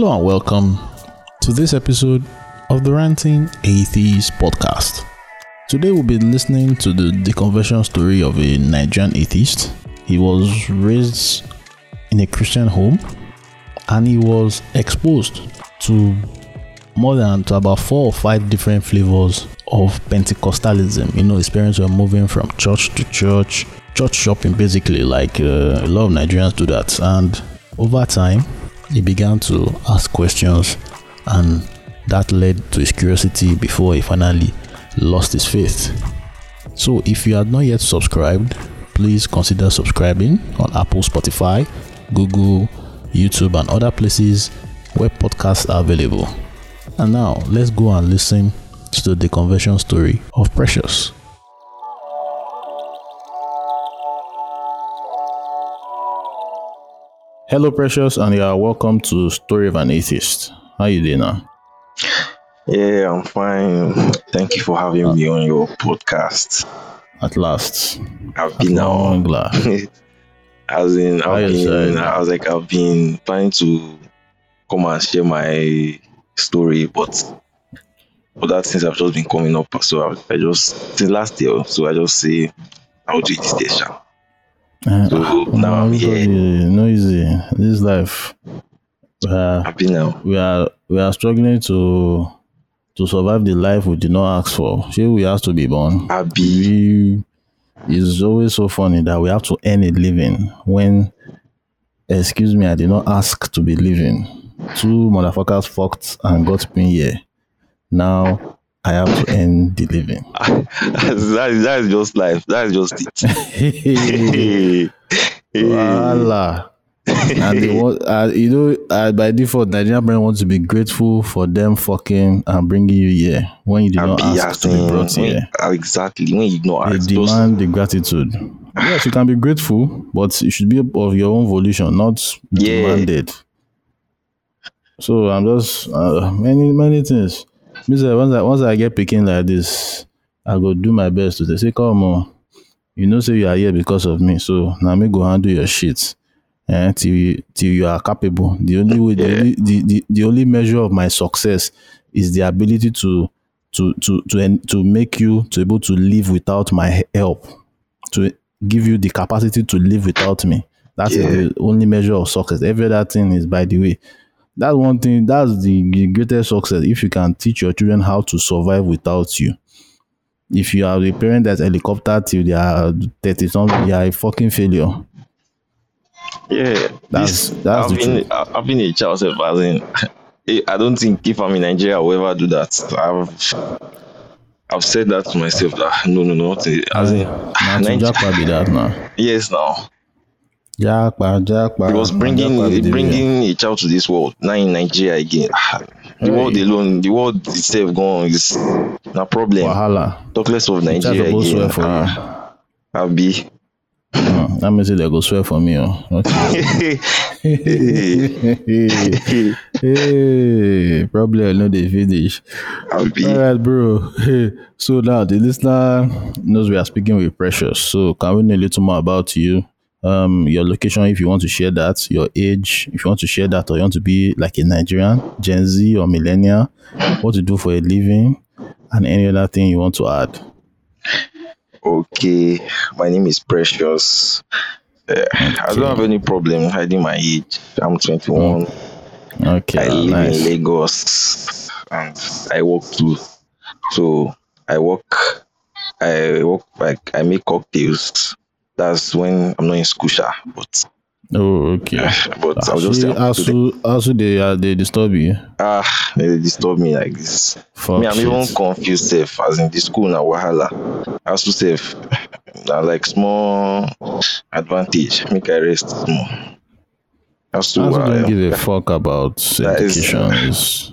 Hello and welcome to this episode of the Ranting Atheist podcast. Today we'll be listening to the deconversion story of a Nigerian atheist. He was raised in a Christian home and he was exposed to more than to about four or five different flavors of Pentecostalism. You know, his parents were moving from church to church, church shopping basically, like uh, a lot of Nigerians do that. And over time, he began to ask questions, and that led to his curiosity before he finally lost his faith. So, if you are not yet subscribed, please consider subscribing on Apple, Spotify, Google, YouTube, and other places where podcasts are available. And now, let's go and listen to the conversion story of Precious. Hello, Precious, and you are welcome to Story of an Atheist. How are you doing now? Yeah, I'm fine. Thank you for having me on your podcast. At last, I've been a long as in, I've been. I was like, I've been trying to come and share my story, but other things have just been coming up. So I, I just since last year, so I just say I'll do it this day, sha. Uh, So now I'm here. no easy. This life, we are, I've now. we are we are struggling to to survive the life we did not ask for. Here we have to be born. I'll we it's always so funny that we have to earn a living when excuse me i did not ask to be living two motherfuckers fucked and got me here now i have to earn the living that, is, that is just life. That is just it. Voila. and they want, uh, you know, uh, by default, Nigerian parents want to be grateful for them fucking and bringing you here when you did not ask to be asking brought when- here. exactly when you know They ask those demand the gratitude. Yes, you can be grateful, but it should be of your own volition, not Yeah. demanded. So I'm just uh, many many things. Me say, once I once I get picking like this, I go do my best to say, come on, you know, say you are here because of me. So now me go handle your shit. Eh, till, you- till you are capable. The only way, the, only, the, the, the only measure of my success is the ability to to to to to make you to able to live without my help to give you the capacity to live without me. That's Yeah. the only measure of success. Every other thing is by the way. That's one thing. That's the, the greatest success. If you can teach your children how to survive without you. If you are a parent that's helicopter till they are thirty something, you are a fucking failure. Yeah, That's- this, that's I've the been I've been a child self as in eh, I don't think if I'm in Nigeria I will ever do that. I've I've said that to myself that no no no as in Now to Niger- Jackpot be that now. yes now Jackpot, Jackpot. because bringing bringing a child to this world now in Nigeria again ah, the world alone the world itself gone is a problem Wahala. talk less of Nigeria again I'll be Hmm, That means they go swear for me. Oh. Okay. hey, probably I know the finish. All right, bro. Hey, so now the listener knows we are speaking with Precious. So can we know a little more about you? Um, your location, if you want to share that, your age, if you want to share that, or you want to be like a Nigerian, Gen Z or millennial, what to do for a living, and any other thing you want to add. Okay, my name is Precious. Uh, I don't have any problem hiding my age. I'm 21. Okay, I live nice. in Lagos and I work too. So I work, I work like I make cocktails. That's when I'm not in school, sha, but Oh, okay. but I'll just say also they uh, they disturb you. ah they disturb me like this. Fuck me, I'm shit. even confused, safe as in the school now wahala. As to safe, na like small advantage. Make I rest small. I also uh, don't give a fuck about education. Is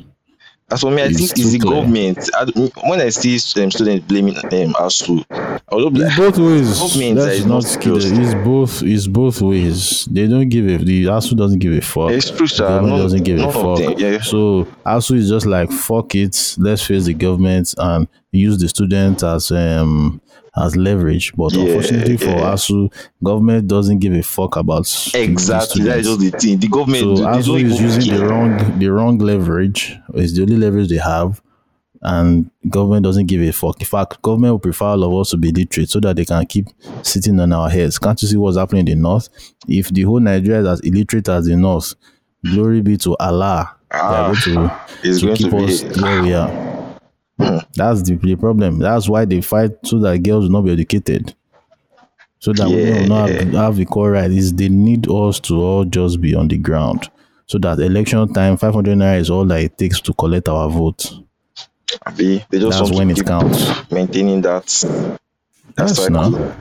as for me, I it's think it's the clear. government. I, when I see um, students blaming um, ASUU, I will be it's like, both ways. Government that That's is not not skilled. just- It's both. It's both ways. They don't give a. The ASUU doesn't give a fuck. it's true, The sir. government None, doesn't give a fuck. them. Yeah, So ASUU is just like fuck it. Let's face the government and use the student as um as leverage. But Yeah, unfortunately for yeah. ASUU, government doesn't give a fuck about Exactly. That is the thing. The government So don't ASUU is using the wrong the wrong leverage. It's the only leverage they have, and government doesn't give a fuck. In fact, government will prefer all of us to be literate so that they can keep sitting on our heads. Can't you see what's happening in the north? If the whole Nigeria is as illiterate as the north, glory be to Allah. Ah, going to it's to going keep to us be where we are. That's the, the problem. That's why they fight so that girls will not be educated. So that we will not have, have equal rights. Is they need us to all just be on the ground. So that election time, 500 naira is all that it takes to collect our vote. They just That's when it counts. maintaining that. That's, cycle. now.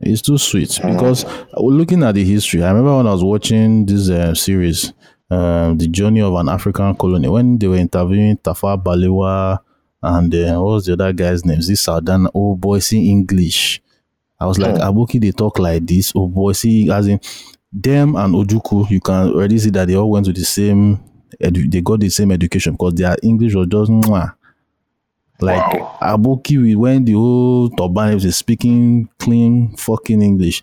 It's too sweet because uh, looking at the history, I remember when I was watching this uh, series, um, The Journey of an African Colony, when they were interviewing Tafawa Balewa and uh, what was the other guy's name? This Southern, oh boy, see English. I was like, Abuki, they talk like this. Oh boy, see, as in them and Ojukwu, you can already see that they all went to the same, edu- they got the same education because their English was just mwah. Like Wow. Aboki, we when the whole Turban is speaking clean fucking English,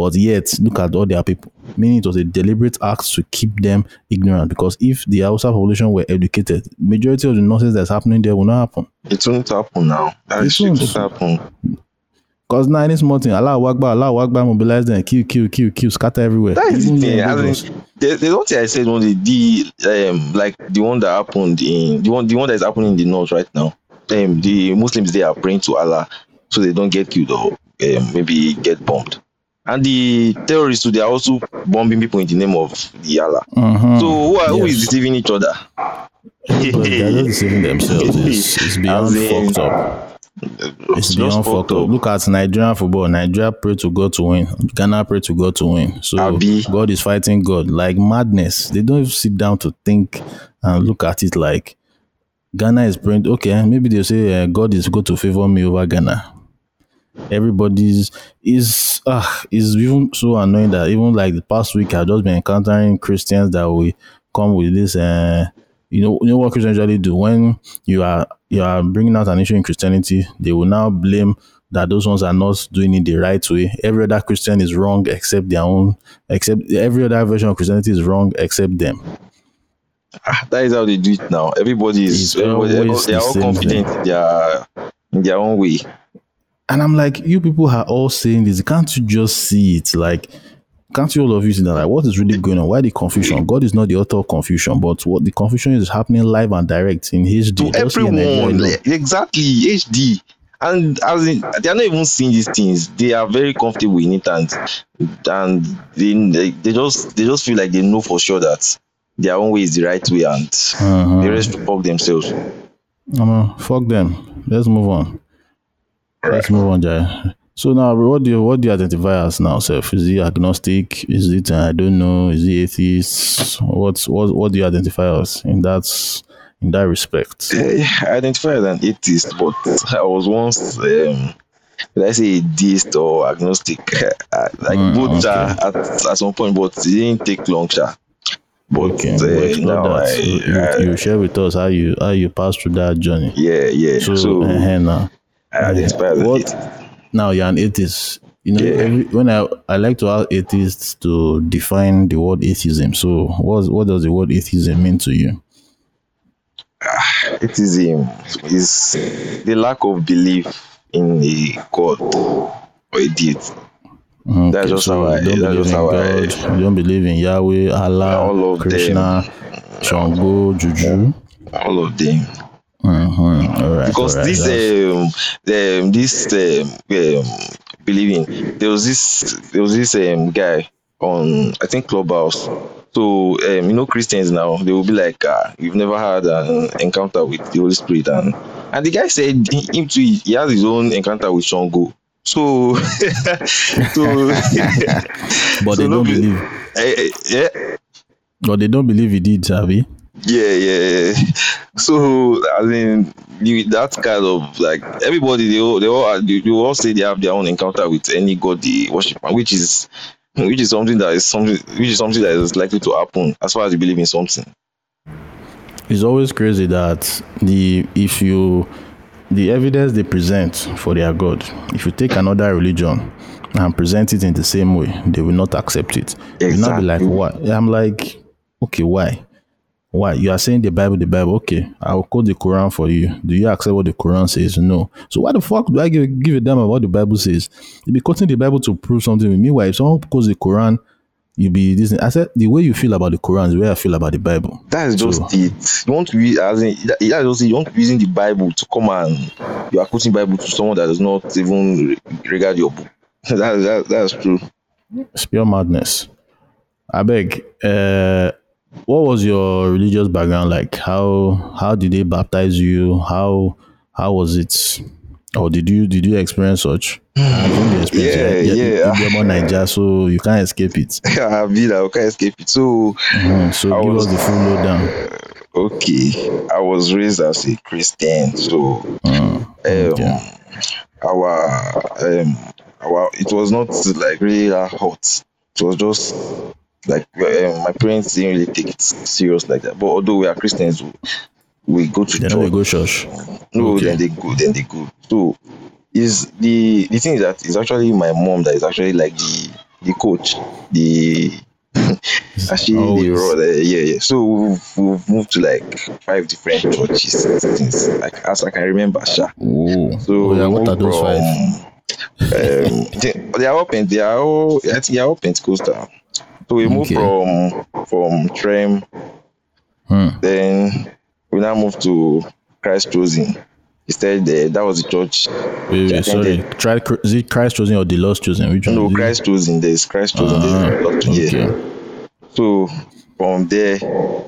but yet look at all their people. Meaning it was a deliberate act to keep them ignorant. Because if the Hausa population were educated, majority of the nonsense that's happening there will not happen. It won't happen now. That It won't. happen. Because now any small thing, Allah Wagba, Allah Wagba, mobilize them, kill, kill, kill, kill, scatter everywhere. That is Even the thing. in mean, the, the one thing I said only the um like the one that happened in the one the one that is happening in the north right now. Um, the Muslims they are praying to Allah so they don't get killed or um, maybe get bombed. And the terrorists too, they are also bombing people in the name of the Allah. Mhm. So who, are, who is Yes. deceiving each other? They're just deceiving themselves. It's, it's beyond As in- fucked up. It's Just beyond fucked fucked up. Look at Nigerian football. Nigeria pray to God to win. Ghana pray to God to win. So Abi. God is fighting God like madness. They don't even sit down to think and look at it like Ghana is praying. Okay, maybe they say uh, God is going to favor me over Ghana. Everybody's is ah is even so annoying that even like the past week I've just been encountering Christians that will come with this uh you know you know what Christians usually do when you are you are bringing out an issue in Christianity they will now blame that those ones are not doing it the right way every other Christian is wrong except their own except every other version of Christianity is wrong except them Ah, that is how they do it now. Everybody is everybody, they are all confident in their in their own way. And I'm like, you people are all saying this. Can't you just see it? Like, can't you all of you see that? Like, what is really going on? Why the confusion? God is not the author of confusion, but what the confusion is happening live and direct in HD. to Just here in Nigeria everyone exactly hd and as in they are not even seeing these things they are very comfortable in it and and they, they, they just they just feel like they know for sure that their own way is the right way and Uh-huh. the rest fuck themselves Um, fuck them. Let's move on. Let's move on, Jai. So now, what do you what do you identify as now, self? Is he agnostic? Is it uh, I don't know? Is he atheist? What's what what do you identify as in that in that respect? Eh, i identify as an atheist but i was once um i say a deist or agnostic Uh, like Mm, both okay. uh, at, at some point but it didn't take long sha. but Okay, uh, now that. I, you, I- you share with us how you how you pass through that journey. yeah yeah So, so, uh, now, i identify as what- now you're an atheist. You know, Yeah. every, when I I like to ask atheists to define the word atheism. So, what what does the word atheism mean to you? Ah, atheism is the lack of belief in a god or a deity. Okay, That's just how I- don't that's believe just in how I- You don't believe in Yahweh, Allah, All of Krishna, Shango, Juju. All of them. Mm-hmm. All right. Because all right, this um, um this um, believing there was this there was this um guy on I think Clubhouse. So um, you know Christians now they will be like uh, you've never had an encounter with the Holy Spirit and and the guy said he- him too he has his own encounter with Shango. So so but so they don't be- believe. eh, yeah But they don't believe he did, Javi. Yeah yeah so i mean the, that kind of like everybody they all they all uh, they, they all say they have their own encounter with any god they worship which is which is something that is something which is something that is likely to happen as far as you believe in something it's always crazy that the if you the evidence they present for their God, if you take another religion and present it in the same way, they will not accept it. Exactly. You not be like, why? I'm like, okay, why? Why? You are saying the Bible, the Bible. Okay, I will quote the Quran for you. Do you accept what the Quran says? No. So why the fuck do I give, give a damn about what the Bible says? You be quoting the Bible to prove something. Meanwhile, if someone quotes the Quran, you be this. I said the way you feel about the Quran is the way I feel about the Bible. That is just so, it. You want to be as in that, that just you want to be using the Bible to come and you are quoting Bible to someone that does not even regard your book. that, that that's true. It's pure madness. I beg. Uh, what was your religious background like? How how did they baptize you? How how was it? Or did you did you experience such? experience. yeah, yeah. You're born Niger, so you can't escape it. Yeah, I mean, I can't escape it. So, mm-hmm. so I give was, us the full lowdown. Okay, I was raised as a Christian, so mm, okay. um, our um, our it was not like really hot. It was just like um, my parents didn't really take it serious like that. But although we are Christians, we, go to they church. go church. No, okay. then they go, then they go. So is the the thing is that it's actually my mom that is actually like the the coach, the actually the yeah yeah. So we've, we've, moved to like five different churches things like as I can remember. Sha. Ooh. So oh, yeah, what are those from, five? Um, they, they are all they are all I think they are all Pentecostal. So we moved from from Trem. Hmm. Then we now moved to Christ Chosen. Instead, uh, that was the church. Wait, wait, sorry. Try, is it Christ Chosen or the Lost Chosen? Which one? No, Christ Chosen. There's Christ Chosen. Uh, there's ah, okay. Yeah. So from there,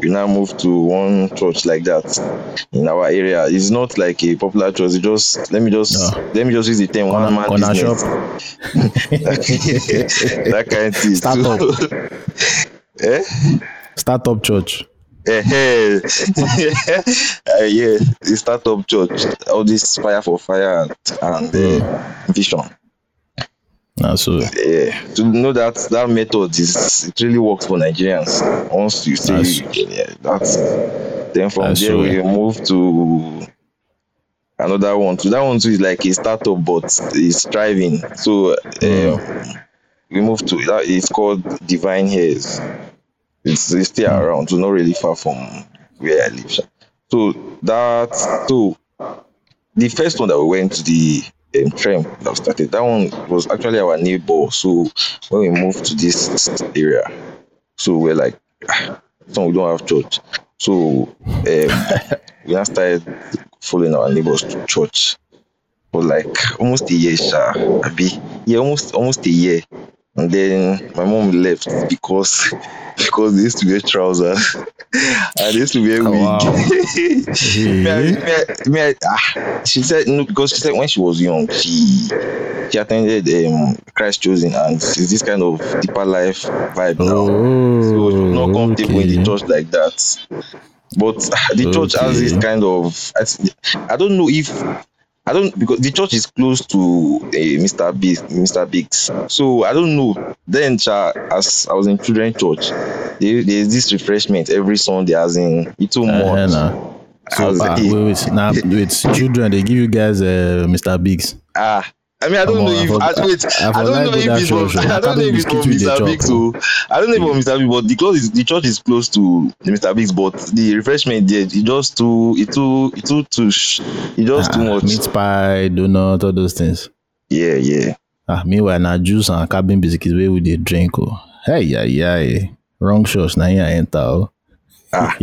we now move to one church like that in our area. It's not like a popular church. It's just let me just no. let me just use the term one man business. Shop. that kind of thing. Startup. eh? Startup church. uh, yeah, Yeah. the startup church. All this fire for fire and, and uh, vision. So yeah, to know that that method is it really works for Nigerians. Once you see, that's, yeah, that's then from there we move to another one. So that one too is like a startup, but it's thriving. So um, we move to that. It's called Divine Heirs. It's, it's still around, so not really far from where I live. So that so the first one that we went to the Trem that started, that one was actually our neighbor. So when we moved to this area, so we're like, ah, so we don't have church. So um, we now started following our neighbors to church for like almost a year, sha. yeah, almost almost a year. And then my mom left because because they used to wear trousers and they used to wear oh, wig. Wow. me, I, me, I, ah, she said no because she said when she was young she she attended um, Christ Chosen and it's this kind of deeper life vibe now. Oh, so she was not comfortable okay. in the church like that. But ah, the church has this kind of I, I don't know if I don't because the church is close to uh, Mr. Biggs, Mr. Biggs. So I don't know. Then, as I was in children's church, there, there's this refreshment every Sunday, as in it's too much. Nah. So, uh, wait, wait, now with children, they give you guys uh, Mr. Biggs. Ah, I mean, I don't know if I, wait, I, don't know if it's from, I don't know if it's from Mr. Biggs. So I don't know if it's from Mr. Biggs, but because is, the church is close to Mr. Biggs, but the refreshment there, it just too, it too, it too, too, it just ah, too much. Meat pie, donut, all those things. Yeah, yeah. Ah, meanwhile, now juice and cabin biscuits where we they drink. Oh, hey, yeah, yeah, wrong shows. Now you enter. Oh. Ah.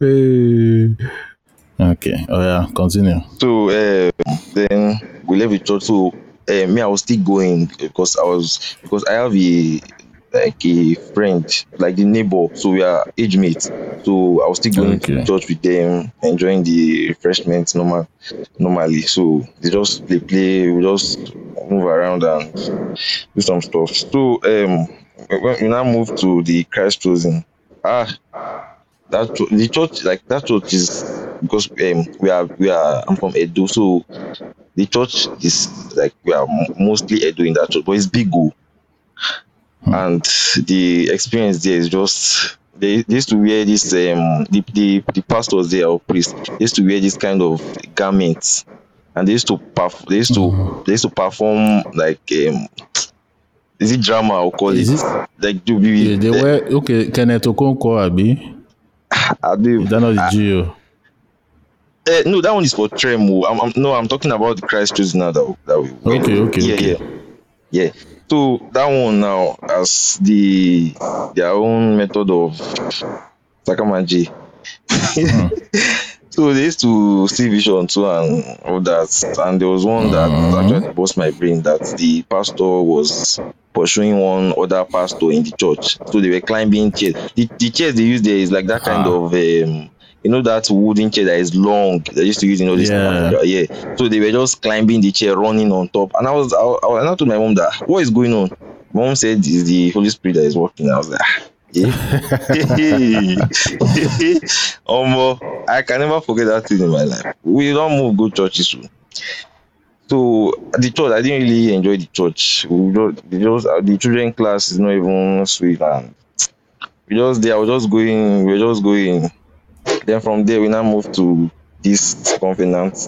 hey. Okay. Oh yeah. Continue. So uh, then we left the church. So uh, me, I was still going because I was because I have a like a friend, like the neighbor. So we are age mates. So I was still going okay. to church with them, enjoying the refreshments normal normally. So they just play play, we just move around and do some stuff. So um when we now move to the Christ chosen. Ah that the church like that church is because um, we are we are I'm from Edo, so the church is like we are mostly Edo in that church, but it's big. Hmm. And the experience there is just they, they used to wear this um the, the the pastors there or priests they used to wear this kind of garments and they used to perf- they used to they used to perform like um is it drama or call Is it it- like do be Yeah, they were okay. Kenneth Okonkwo, Abi. I do- that not the Geo? Eh, no, that one is for Tremo. I'm, I'm no, I'm talking about the Christ now that, that we. Okay, okay, yeah, okay. yeah, yeah. So that one now as the their own method of Sakamaji. Hmm. so they used to see vision too and all that. And there was one that Mhm. actually bust my brain that the pastor was pursuing one other pastor in the church. So they were climbing chairs. The, the chairs they use there is like that kind Ah. of um, you know that wooden chair that is long. They used to use in all this Yeah. yeah. So they were just climbing the chair, running on top. And I was, I, I, and I told my mom that what is going on. Mom said it's the Holy Spirit that is working. I was like, "Ah. um, I can never forget that thing in my life. We don't move good churches. soon. So the church, I didn't really enjoy the church. We just, they just uh, the children class is not even sweet, and we just there. I was just going. We were just going. Then from there, we now moved to this covenant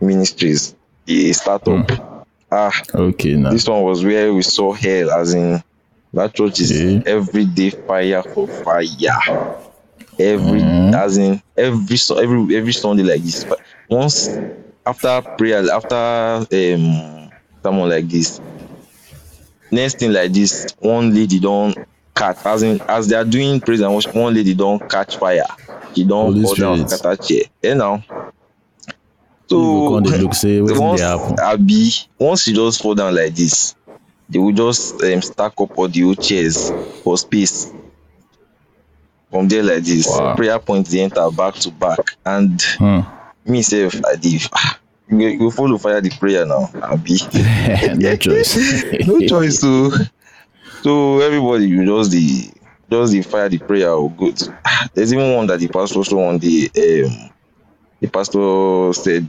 ministries, the startup. Ah, Okay, now. this one was where we saw hell, as in that church is Okay. every day fire for fire. Every Mhm. as in every every every Sunday like this. But once after prayer, after um someone like this, next thing like this, one lady don't catch as in as they are doing praise and worship, one lady don't catch fire. She don't Holy fall down scatter chair. You know. Look say once abi once you just fall down like this they will just um, stack up all the old chairs for space. From there like this. Wow. prayer point dey enter back to back. And Hmm. me sef i dey ah, you you follow fire the prayer now abi? No choice. no choice o so everybody you just dey just dey fire the prayer o good. Ah, there's even one that the pastor show one day um, the pastor said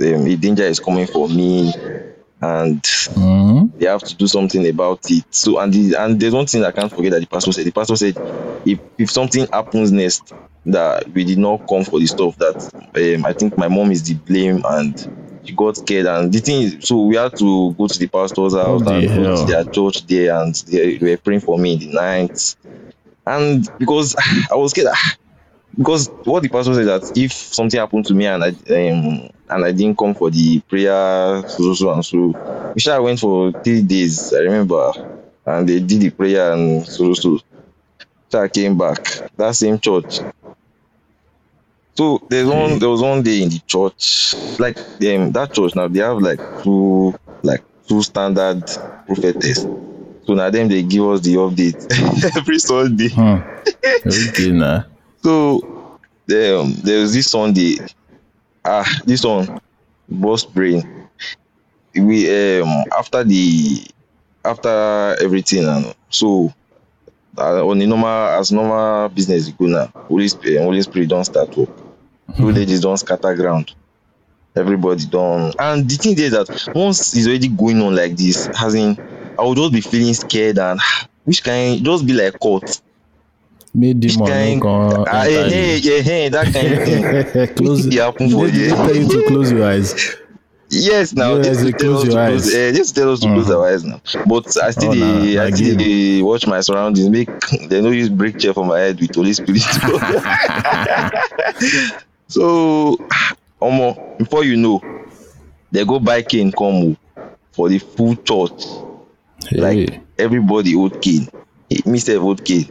um, a danger is coming for me and Hmm. they have to do something about it. So and the and there's one thing i can't forget that the pastor said. The pastor said if if something happens next that we did not come for the stuff that um, i think my mom is the blame and she got scared. And the thing is so we had to go to the pastor's house the and go to their church there and they were praying for me in the night. And because i was scared ah, because what the pastor said that if something happened to me and I um and I didn't come for the prayer so so, and so, we sha went for three days. I remember, and they did the prayer and so so. so. I came back that same church. So there's one there was one day in the church, like um, that church now they have like two like two standard prophetess. So now them they give us the update every Sunday. Hmm. Okay, now. So um, there was this Sunday. Ah, this one burst brain. We um after the after everything and so uh, on the normal as normal business go now. Holy Spirit, Holy Spirit don start work. Two ladies don scatter ground. Everybody don and the thing is that once it's already going on like this, as in I will just be feeling scared and which kind just be like caught. Make Which demon no come ah, eh, eh, that kind of thing. close. Wetin dey happen They, they tell you to close your eyes. yes now Yes, they tell close us to your close eyes. eh this tell us to close Mhm. our eyes now but i still Oh, na- dey i still game. watch my surroundings make dem no use break chair for my head with holy spirit so omo before you know they go buy cane come for the full church like everybody hold cane me sef cane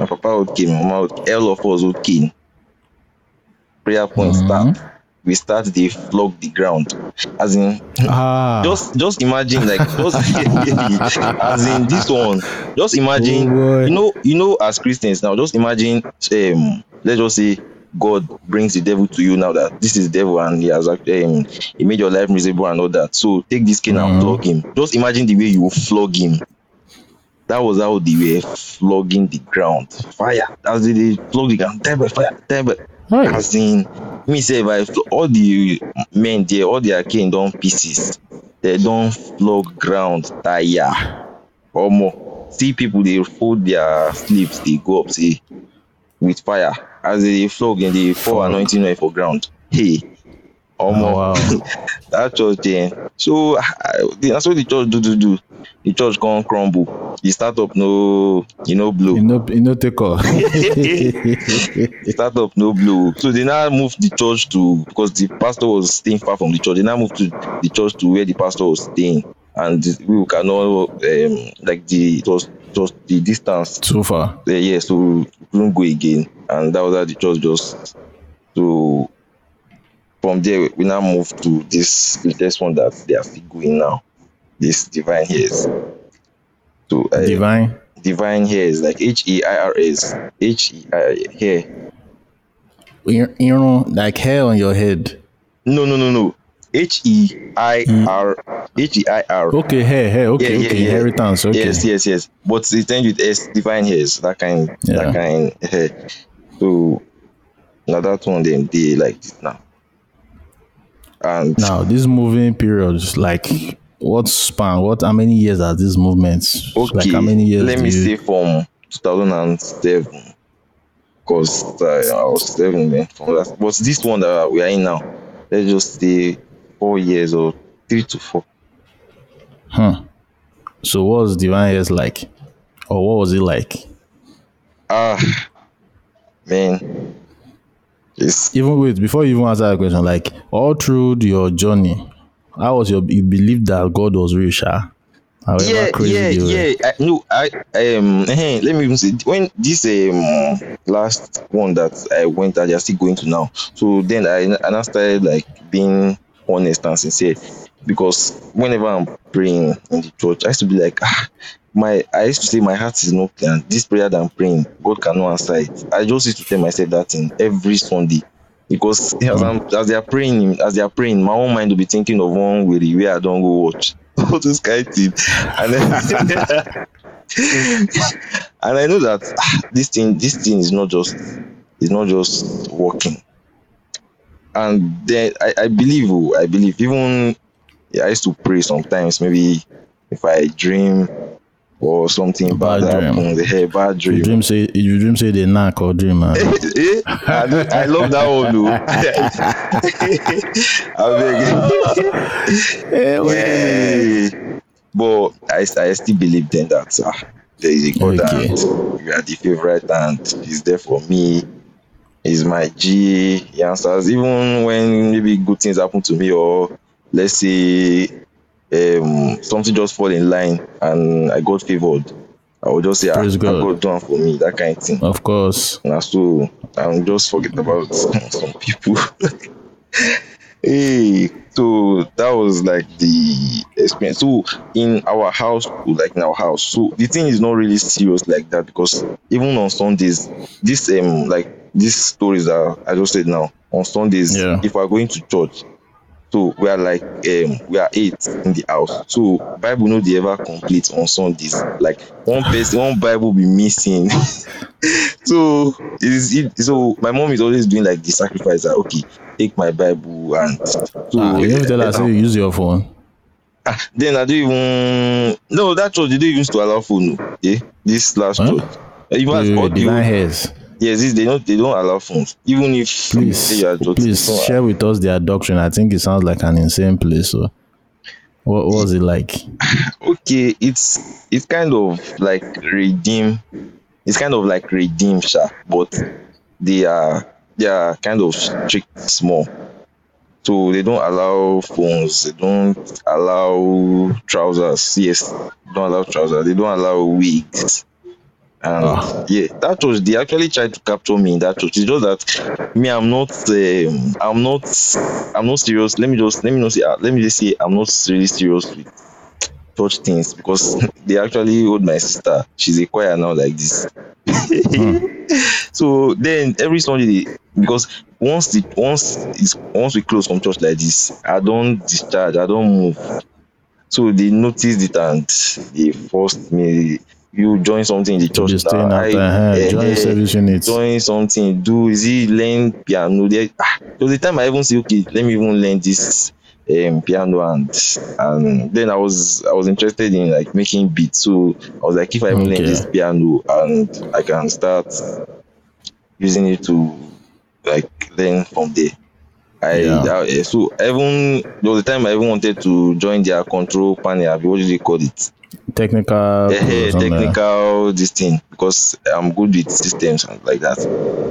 my papa hold cane my mama cane all of us would kill. prayer point Mhm. start we start dey flog the ground as in Ah. just just imagine like just as in this one just imagine Oh, you know you know as christians now just imagine um let's just say god brings the devil to you now that this is devil and he has actually um, he made your life miserable and all that so take this cane and Mhm. flog him just imagine the way you flog him that was how they were flogging the ground. Fire. As they flog the ground. Tell fire. Tell Hey. as in me i fl- all the men there all their don pieces. They don flog ground tire. Omo. See people they fold their sleeves, they go up say with fire. As they flog and they pour anointing oil for ground. Hey, omo, Oh, wow. that church there. So I, that's what the church do do do. The church come crumble. The startup no, you know, blow. You know, you know, take off. the startup no blow. So they now moved the church to because the pastor was staying far from the church. They now moved to the church to where the pastor was staying, and we cannot um, like the it was just the distance. so far. Uh, yeah, so we couldn't go again, and that was how the church just so from there we now moved to this latest one that they are still going now. This divine heirs. So uh, Divine. divine heirs like H E I R S H E I hair. You, you know, like hair on your head. No, no, no, no. H E I R H E I R. Okay, hair, hair. Okay, okay. Inheritance. Okay. Yes, yes, yes. But it ends with S divine heirs. That kind, Yeah. that kind hair. So now that one then they like it now. And Now, this moving period, is like, what span? What? How many years are these movements? okay, Like, how many years? let me you- say from 2007. Because uh, I was seven then. But this one that we are in now, let's just say four years or three to four. Huh. So, what was divine heirs like, or what was it like? Ah, man. It's Even wait before you even answer that question, like all through your journey, how was your you believed that God was real, sha? However yeah, crazy yeah, yeah. I, no, I um. Hey, let me even say when this um last one that I went and they're still going to now. So then I and I started like being honest and sincere because whenever I'm praying in the church, I used to be like, ah, my I used to say my heart is not clear. This prayer that I'm praying, God cannot answer it. I just used to tell myself that in every Sunday. Because as, I'm, as they are praying, as they are praying, my own mind will be thinking of one way where I don't go watch. All those kind of things. And then and I know that ah, this thing, this thing is not just is not just working. And then I, I believe, oh, I believe even I used to pray sometimes, maybe if I dream or something Bad bad, dream. happens, hey, bad dream. You dream say you dream say they knock or dream, man. Eh, I, I love that one though. I beg. Yeah. But I, I still believe then that ah, there is a God Okay. and you are the favorite and he's there for me. He's my G. He answers even when maybe good things happen to me or let's say um something just fall in line and I got favored. I will just say, ah, Praise God. God done for me, that kind of thing. Of course. Now, so I'm just forget about some people. hey, so that was like the experience. So in our house, like in our house, so the thing is not really serious like that because even on Sundays, this um like these stories that I just said now on Sundays, Yeah. if we're going to church, so we are like um we are eight in the house. So Bible no dey ever complete on Sundays. Like one person, one Bible be missing. so is it so my mom is always doing like the sacrifice that okay, take my Bible and so Ah, you never tell eh, us say you use your phone. ah, then I don't even no that church they don't even to allow phone. no. Eh, this last Huh? church. Even as audio, divine hairs. Yes, this, they don't they don't allow phones. Even if Please, you are just please share with us their doctrine. I think it sounds like an insane place. So, what, what was it like? okay it's it's kind of like redeem it's kind of like redeem sha, but they are they are kind of strict small so they don't allow phones they don't allow trousers yes don't allow trousers they don't allow wigs and Ah. yeah that was they actually tried to capture me in that church it's just that me i'm not um, i'm not i'm not serious. Let me just let me not say uh, let me just say i'm not really serious with church things because they actually hold my sister. She's a choir now like this. So then every sunday they, because once the once it's once we close from church like this i don't discharge i don't move. So they noticed it and they forced me you join something in the church staying now. after I- uh, join eh, service unit. join something do is it learn piano there ah there was a time i even say okay let me even learn this um, piano and and then I was I was interested in like making beats. So I was like, if I play Okay. this piano and I can start using it to like learn from there. I, Yeah. I- so even there was a time I even wanted to join their control panel. What do they call it? Technical. Eh, like that. technical this thing because I'm good with systems and like that.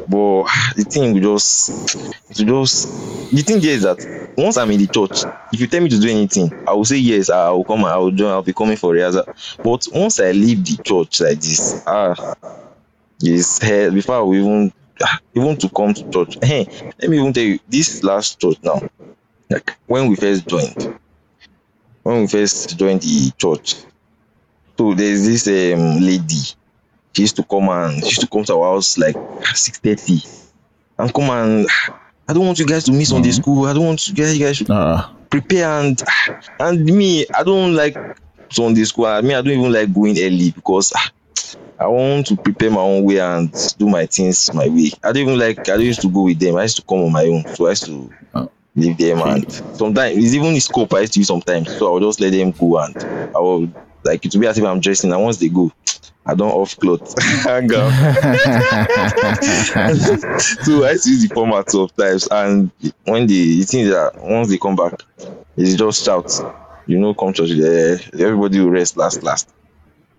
But the thing will just will just the thing there is that once I'm in the church, if you tell me to do anything, I will say yes, I will come, I will join, I'll be coming for rehearsal. But once I leave the church like this, ah, it's hell before I will even ah, even to come to church. Hey, let me even tell you this last church now. Like when we first joined, when we first joined the church, so there's this um lady. She used to come and she used to come to our house like six thirty, and come and I don't want you guys to miss on the school. I don't want you guys, you guys should Ah, prepare and and me I don't like Sunday school. I mean I don't even like going early because I want to prepare my own way and do my things my way. I don't even like I don't used to go with them. I used to come on my own. So I used to Oh. leave them and sometimes it's even the scope I used to use sometimes. So I'll just let them go and I will like it will be as if I'm dressing and once they go, I don't off clothes. Hang out. so I used to use the format sometimes, and when they, the thing that once they come back, it's just shout, you know, come church, everybody will rest last, last.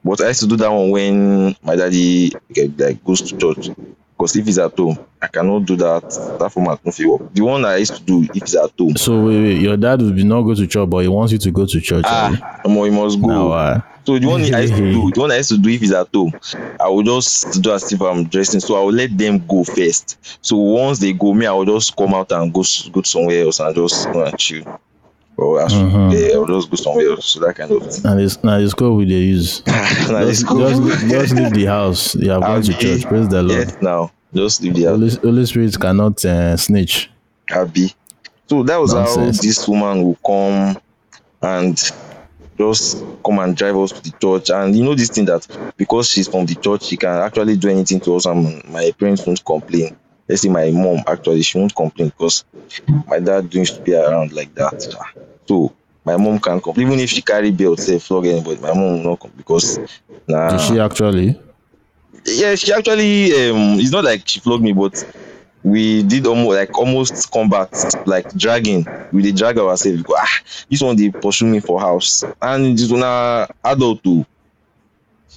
But I used to do that one when my daddy like, like goes to church, because if he's at home, I cannot do that. That format no fit work. The one I used to do if he's at home, so wait, wait, your dad will be not go to church, but he wants you to go to church. ah, omo, he must go. Now, uh, So the one I used to do, the one I used to do if he's at home, I will just do as if I'm dressing. So I will let them go first. So once they go, me I will just come out and go go somewhere else and just go and chill. Or Mhm. yeah, will just go somewhere else. So that kind of thing. now this now this code we dey use. Just, cool. just, just leave the house. You have gone to church. Praise the Lord. Yes, now just leave the house. Holy, Holy Spirit cannot uh, snitch. Abi. So that was Nonsense. how this woman will come and just come and drive us to the church. And you know this thing that because she's from the church, she can actually do anything to us, and my parents won't complain. Let's say my mom actually she won't complain because my dad used to be around like that. So my mom can't complain. Even if she carry belt, say flog anybody, my mom will not come because nah Did she actually? yeah, she actually um it's not like she flogged me, but we did almost like almost combat, like dragging. We did drag ourselves because ah, this one they pursue me for house. And this one uh, adult too.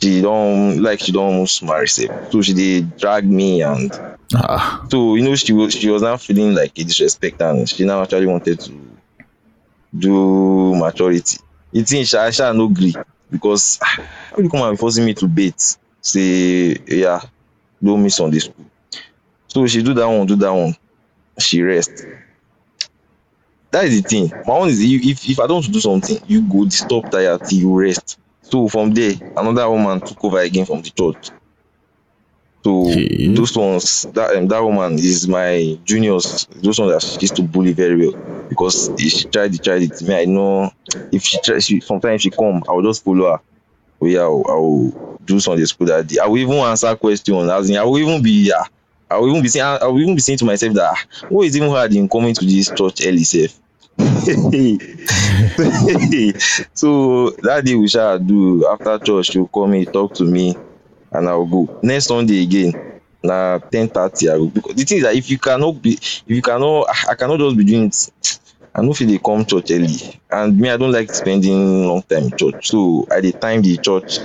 She don't like she don't almost marry herself. So she did drag me and Ah, so you know she was she was now feeling like a disrespect and she now actually wanted to do maturity. The thing Sha Sha no gree because ah, how you come and forcing me to bait say yeah don't miss on this. So she do that one, do that one. She rest. That is the thing. My own is if if I don't do something, you go disturb tire till you rest. So from there, another woman took over again from the church. So Okay. those ones, that um, that woman is my juniors. Those ones that she used to bully very well because she tried it, tried it. Me, I know if she try, she sometimes she come, I will just follow her. Oh yeah, I will, I will do Sunday school that day. I will even answer questions. As in, I will even be yeah. I will even be saying, I will even be saying to myself that ah, what is even hard in coming to this church early self. so that day we shall do after church she'll call me talk to me and i'll go. Next sunday again na ten thirty i go. Because the thing is that if you cannot be if you cannot i cannot just be doing it. I no fit dey come church early. And me i don't like spending long time in church. So i dey time the church.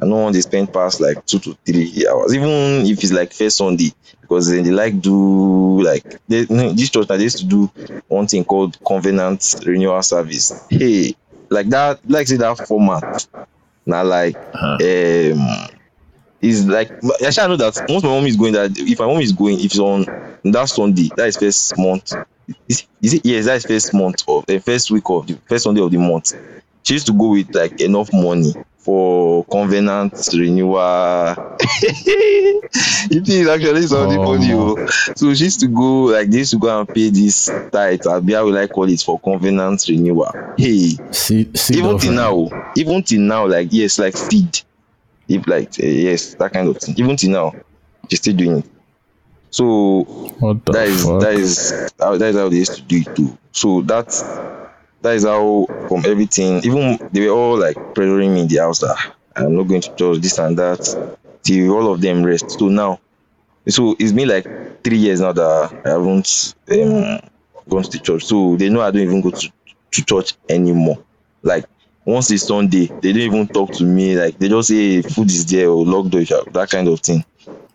I no wan dey spend pass like two to three hours. Even if it's like first sunday because then they like do like they, this church they used to do one thing called covenant renewal service. Hey like that like say that format na like Huh. um is like I know that once my mom is going that if my mom is going if it's on that Sunday that is first month. Is, is it? Yes that is first month of the first week of the first Sunday of the month. She used to go with like enough money for covenant renewal. It is actually something Oh. funny oh. So she used to go like this to go and pay this tithe uh, how will I call it for covenant renewal. Hey. See, see even till now even till now like yes like feed if like uh, yes that kind of thing even till now she's still doing it so What the that is that is how that is how they used to do it too so that that is how from everything. Even they were all like pressuring me in the house that I'm not going to church, this and that, till all of them rest. So now, so it's been like three years now that I haven't um, gone to church. So they know I don't even go to, to church anymore. Like once it's Sunday, they don't even talk to me. Like they just say food is there or locked door, that kind of thing.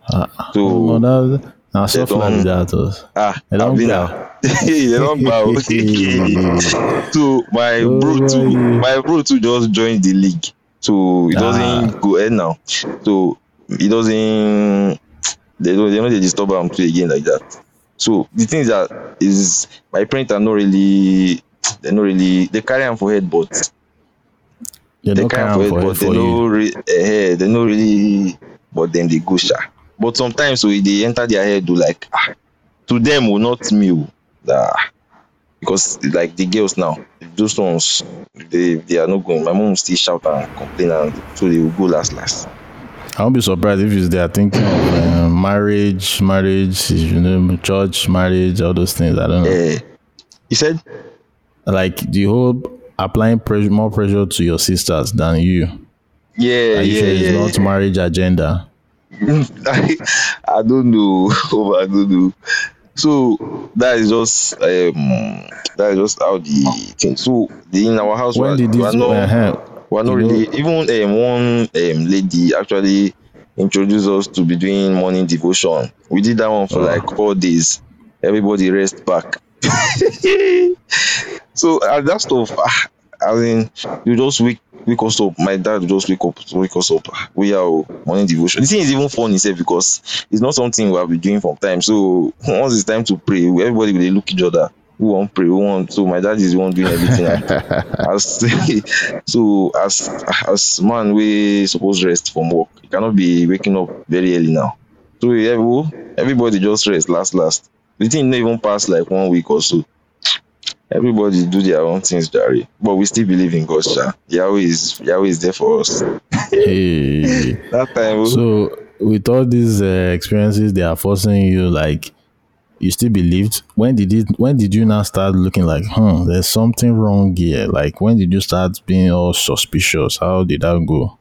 Ah, So well, that, they so far that was. ah, don't been bow. they don't bow. so my Oh, bro too, my bro too just joined the league. So doesn't Ah. go ahead now. So he doesn't. They don't. They know they disturb him play again like that. So the thing is that is my parents are not really. They're not really. They carry him for head, but They they carry carry for for, but they no re- eh, they no really. But then they go sha. But sometimes so they enter their head do like ah, to them oh, not me oh, ah, because like the girls now those ones they they are not going. My mom still shout and complain and so they will go last last. I won't be surprised if it's they are thinking of uh, marriage, marriage, you know, church, marriage, all those things. I don't know. Eh, you said Like the whole applying pressure, more pressure to your sisters than you. yeah Are you yeah sure yeah. it's not marriage agenda? I, I don't know. I don't know. So that is just um that is just how the thing. So the, in our house, When we did we this? not, uh we are not you know- even um, one um, lady actually introduced us to be doing morning devotion. We did that one for Oh. like four days. Everybody rest back. so uh, that stuff, ah, I mean, you just wake wake us up. My dad would just wake up, wake us up. We are oh, morning devotion. The thing is even fun itself because it's not something we have been doing from time. So once it's time to pray, everybody will look each other. Who want pray? Who want? So my dad is the one doing everything. as so as as man we suppose rest from work, you cannot be waking up very early now. So everybody just rest last last. The thing not even pass like one week or so. Everybody do their own things, Jerry. But we still believe in God, sha. Yahweh is Yahweh is there for us. Hey. That time, oh, So with all these uh, experiences, they are forcing you like you still believed. When did it? When did you now start looking like, hmm, there's something wrong here? Like when did you start being all suspicious? How did that go?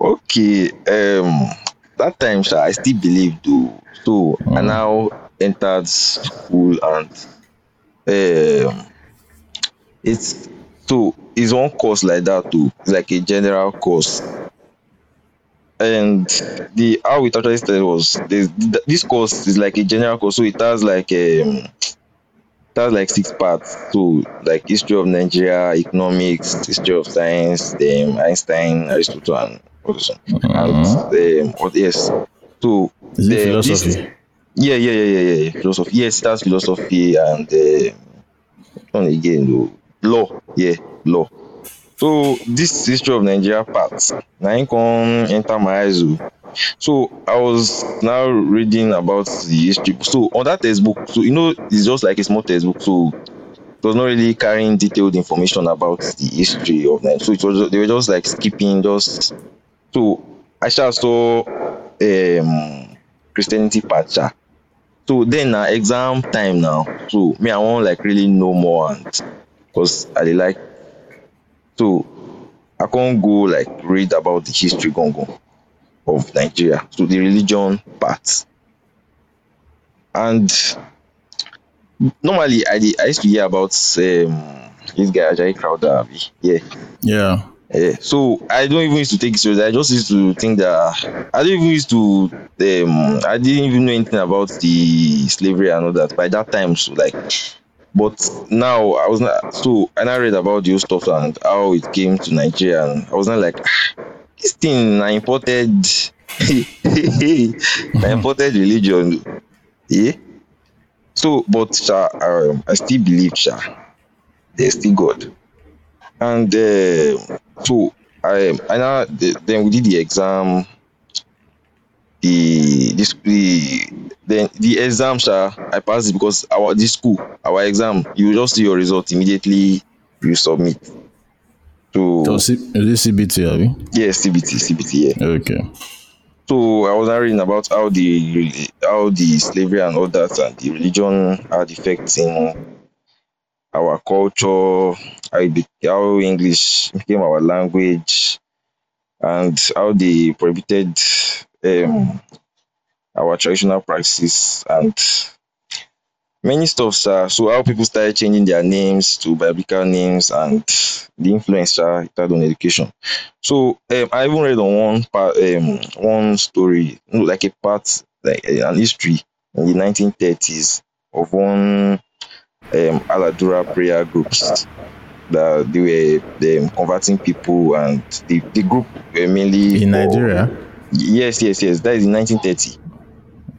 okay. Um, that time, sha, I still believe though. So I now entered school and um, it's so it's one course like that too. It's like a general course. And the how it actually started was this, this course is like a general course, so it has like um it has like six parts. So like history of Nigeria, economics, history of science, then Einstein, Aristotle, and what is and um, what yes. So the- this- philosophy? yeah, yeah, yeah, yeah, yeah. Philosophy. Yes, that's philosophy and uh, one again though. Law. Yeah, law. So this history of Nigeria part, now I come enter my eyes. oh. So I was now reading about the history. So on that textbook, so you know, it's just like a small textbook. So it was not really carrying detailed information about the history of Nigeria. So it was they were just like skipping just. So I just saw um Christianity part. So then na exam time now. So me I wan like really know more and because I like so I can't go like read about the history gongo of Nigeria. So the religion part. And normally I I used to hear about um this guy Ajayi Crowther. Yeah. Yeah. Yeah, so I don't even used to take it seriously. I just used to think that I don't even used to um I didn't even know anything about the slavery and all that by that time. So like but now I was not so and I read about whole stuff and how it came to Nigeria and I was not like "Ah, this thing I imported na imported religion. Yeah. So but sha, um, I still believe sha, there's still God and uh, so I I the, then we did the exam. The this the then the exam sha I passed it because our this school our exam you just see your result immediately you submit. So So C- is it CBT, Abi? yes CBT CBT yeah. Okay. So I was reading about how the how the slavery and all that and the religion had effects in our culture, how, be, how English became our language, and how they prohibited um, our traditional practices and many stuff, sir. So how people started changing their names to biblical names and the influence it had on education. So um, I even read on one part, um, one story, like a part, like an history in the 1930s of one um, Aladura prayer groups that they were um, converting people and the, the group were mainly In for- Nigeria. Yes, yes, yes. That is in 1930.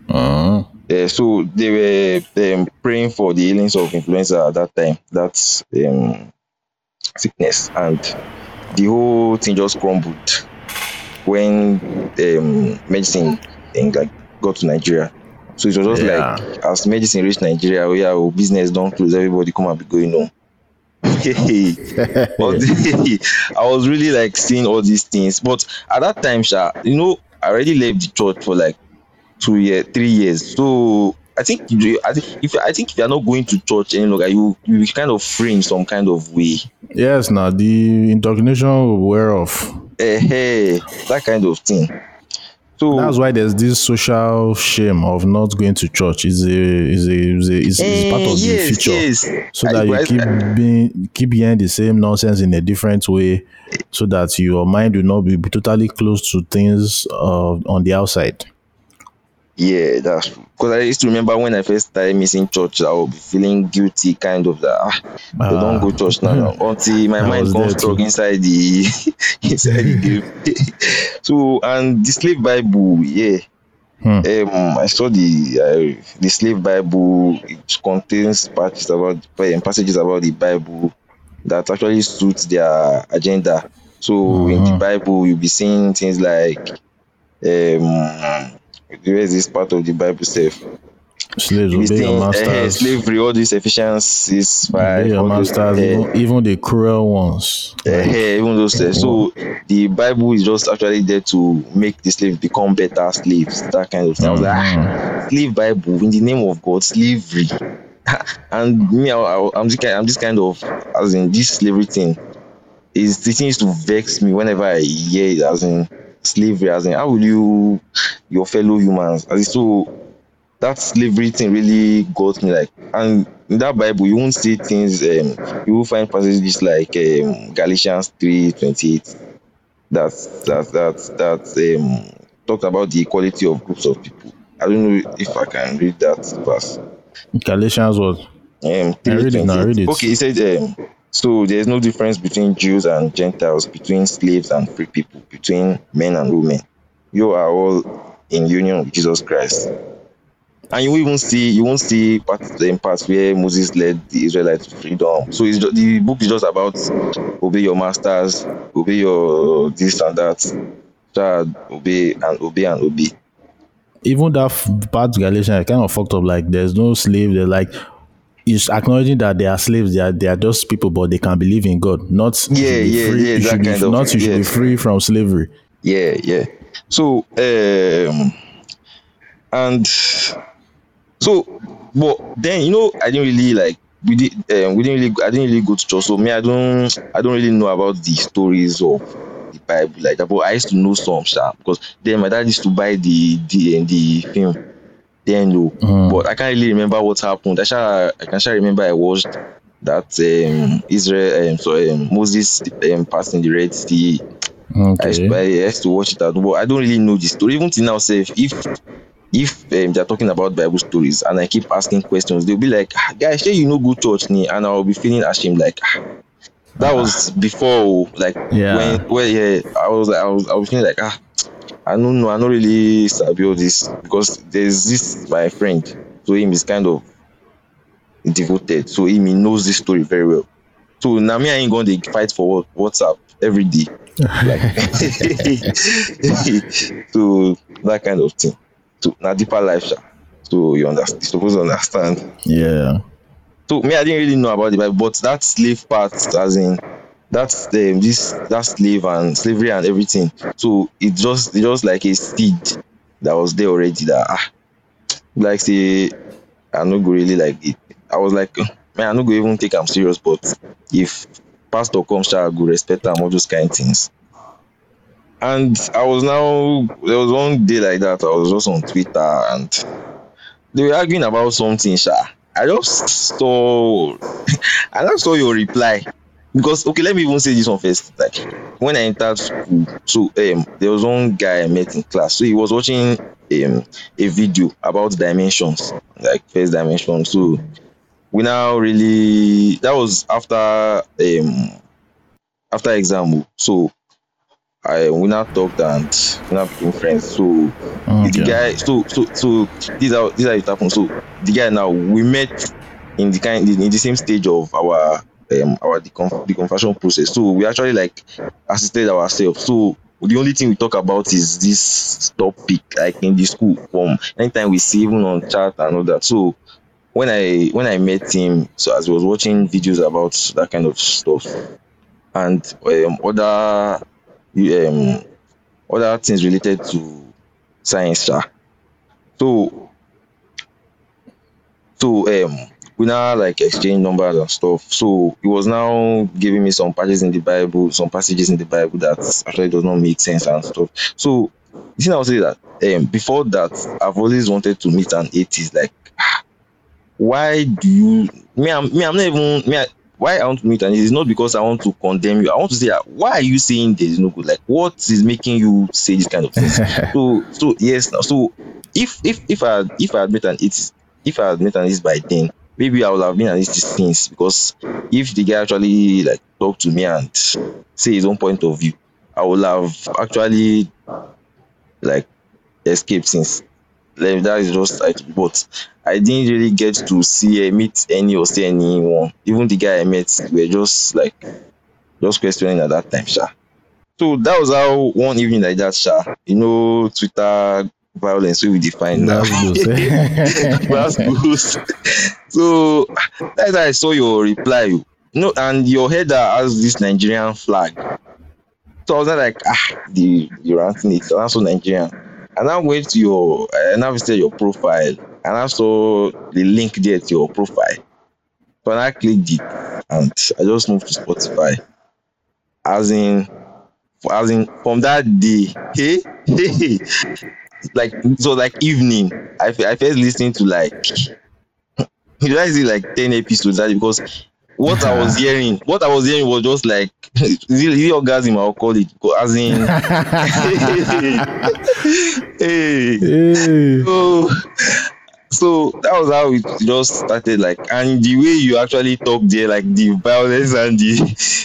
Uh, Uh, so they were um, praying for the healings of influenza at that time. That's um, sickness, and the whole thing just crumbled when um, medicine um, like got to Nigeria. So it was just Yeah. like as medicine reached Nigeria, oh yeah, oh, business don't close, everybody come and be going home. but I was really like seeing all these things. But at that time, Sha, you know, I already left the church for like two years, three years. So I think you- I think if I think if you're not going to church any longer, you you kind of free in some kind of way. yes, now the indoctrination will wear off. Eh, hey, that kind of thing. So That's why there's this social shame of not going to church. Is a is a is a is, is part eh, of the future. yes. So I- that you I- keep being keep hearing the same nonsense in a different way, so that your mind will not be totally closed to things uh, on the outside. Yeah, that's true. Because I used to remember when I first started missing church, I would be feeling guilty, kind of that. Ah, they don't go church now. now. Until my I mind comes stuck inside the inside the game. so and the slave Bible, yeah. Hmm. Um, I saw the uh, the slave Bible. It contains passages about um, passages about the Bible that actually suits their agenda. So in the Mhm. Bible, you'll be seeing things like um where is this part of the Bible safe? Slaves obey your uh, masters. slavery, all these Ephesians obey your all those, uh, even, even the cruel ones. uh, even those uh, so the Bible is just actually there to make the slave become better slaves, that kind of thing. Was like, ah, slave Bible in the name of God, slavery. and me, I, this kind, I'm this kind of as in this slavery thing is the things to vex me whenever I hear it as in slavery, as in how will you your fellow humans as in, so that slavery thing really got me like and in that bible you won't see things um you will find passages like um galatians 3 28 that that that that um talked about the equality of groups of people i don't know if i can read that verse Galatians was um, I read it now, 3:28. read it. Okay, he said, um, so there's no difference between Jews and Gentiles, between slaves and free people, between men and women. You are all in union with Jesus Christ. And you won't even see, you won't see parts, um, parts where Moses led the Israelites to freedom. So it's, ju- the book is just about obey your masters, obey your this and that, obey and obey and obey. even that part Galatians is kind of fucked up. Like there's no slave. They're like it's acknowledging that they are slaves. They are they are just people, but they can believe in God. Not you Yeah, should be yeah, free, yeah, You that should be, kind of- not you should be free from slavery. Yeah, yeah. So um and so but then you know I didn't really like we did um, we didn't really I didn't really go to church. So me I don't I don't really know about the stories of the Bible like that. But I used to know some stuff because then my dad used to buy the the the film. Then no, Mm. but I can't really remember what happened. I shall I can shall remember I watched that um Israel um so um, Moses um passing the Red Sea I, Okay. used- I used to watch it out, but I don't really know the story. Even till now, say if if, if um, they're talking about Bible stories and I keep asking questions, they'll be like, ah, "Guys, say you know go church ni," and I'll be feeling ashamed. Like ah, that was before, oh, like Yeah. when when yeah, I was I was I was feeling like ah, I don't know, I don't really sabi all this because there's this my friend, so him is kind of devoted, so him he knows this story very well. So now me I ain't going to fight for what, WhatsApp every day like so that kind of thing so na deeper life so you understand you suppose understand Yeah. so me i didn't really know about the bible but that slave part as in that's um, this that slave and slavery and everything so it just it just like a seed that was there already that ah like say i no go really like it i was like man, I no go even take am serious, but if pastor comes, I go respect am all those kind things. And I was now there was one day like that. I was just on Twitter and they were arguing about something, sha. I just saw I just saw your reply because okay, let me even say this one first. Like when I entered school, so um there was one guy I met in class. So he was watching um a video about dimensions, like first dimension. So we now really that was after um after exam. So I we now talked and we now became friends. So the Okay. guy so so so this how this how it happened. So the guy now we met in the kind in the same stage of our um our decon- deconversion process. So we actually like assisted ourselves. So the only thing we talk about is this topic like in the school from anytime we see even on chat and all that. So when I when I met him, so as I was watching videos about that kind of stuff and um, other um other things related to science so so um we now like exchange numbers and stuff. So he was now giving me some passages in the bible some passages in the bible that actually does not make sense and stuff. So the thing i would say that um before that i've always wanted to meet an atheist. Like why do you me i'm me i'm not even me I, why i want to meet an atheist is not because i want to condemn you. I want to say that why are you saying there is no good? Like what is making you say this kind of things so so yes so if if if i if i had met an atheist if i admit an atheist by then maybe i would have been an atheist since because if the guy actually like talk to me and say his own point of view i would have actually like escaped since. Like that is just like but i didn't really get to see meet any or see anyone. Even the guy i met we were just like just questioning at that time sha. So that was how one evening like that sha. You know twitter violence we define now. That's so as i saw your reply no and your header has this nigerian flag so i was like ah the the ranting it also nigerian. And i went to your and i visited your profile and i saw the link there to your profile. So i clicked it and i just moved to spotify as in as in from that day hey hey hey like so like evening i i first listening to like you guys did like 10 episodes? That because what i was hearing what i was hearing was just like is it, is it orgasm i'll call it as in hey. Hey. so so that was how it just started like and the way you actually talk there like the violence and the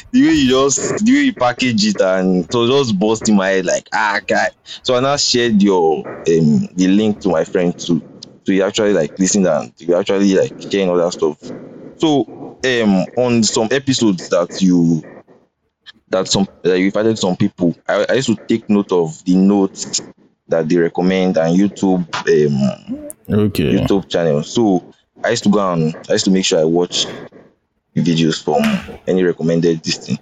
the way you just the way you package it and so just burst in my head like ah guy. So i now shared your um the link to my friend to he actually like listen and you actually like sharing all that stuff. So um on some episodes that you that some that you invited some people I, I used to take note of the notes that they recommend and youtube um Okay. YouTube channel. So I used to go and I used to make sure I watch videos from any recommended this thing.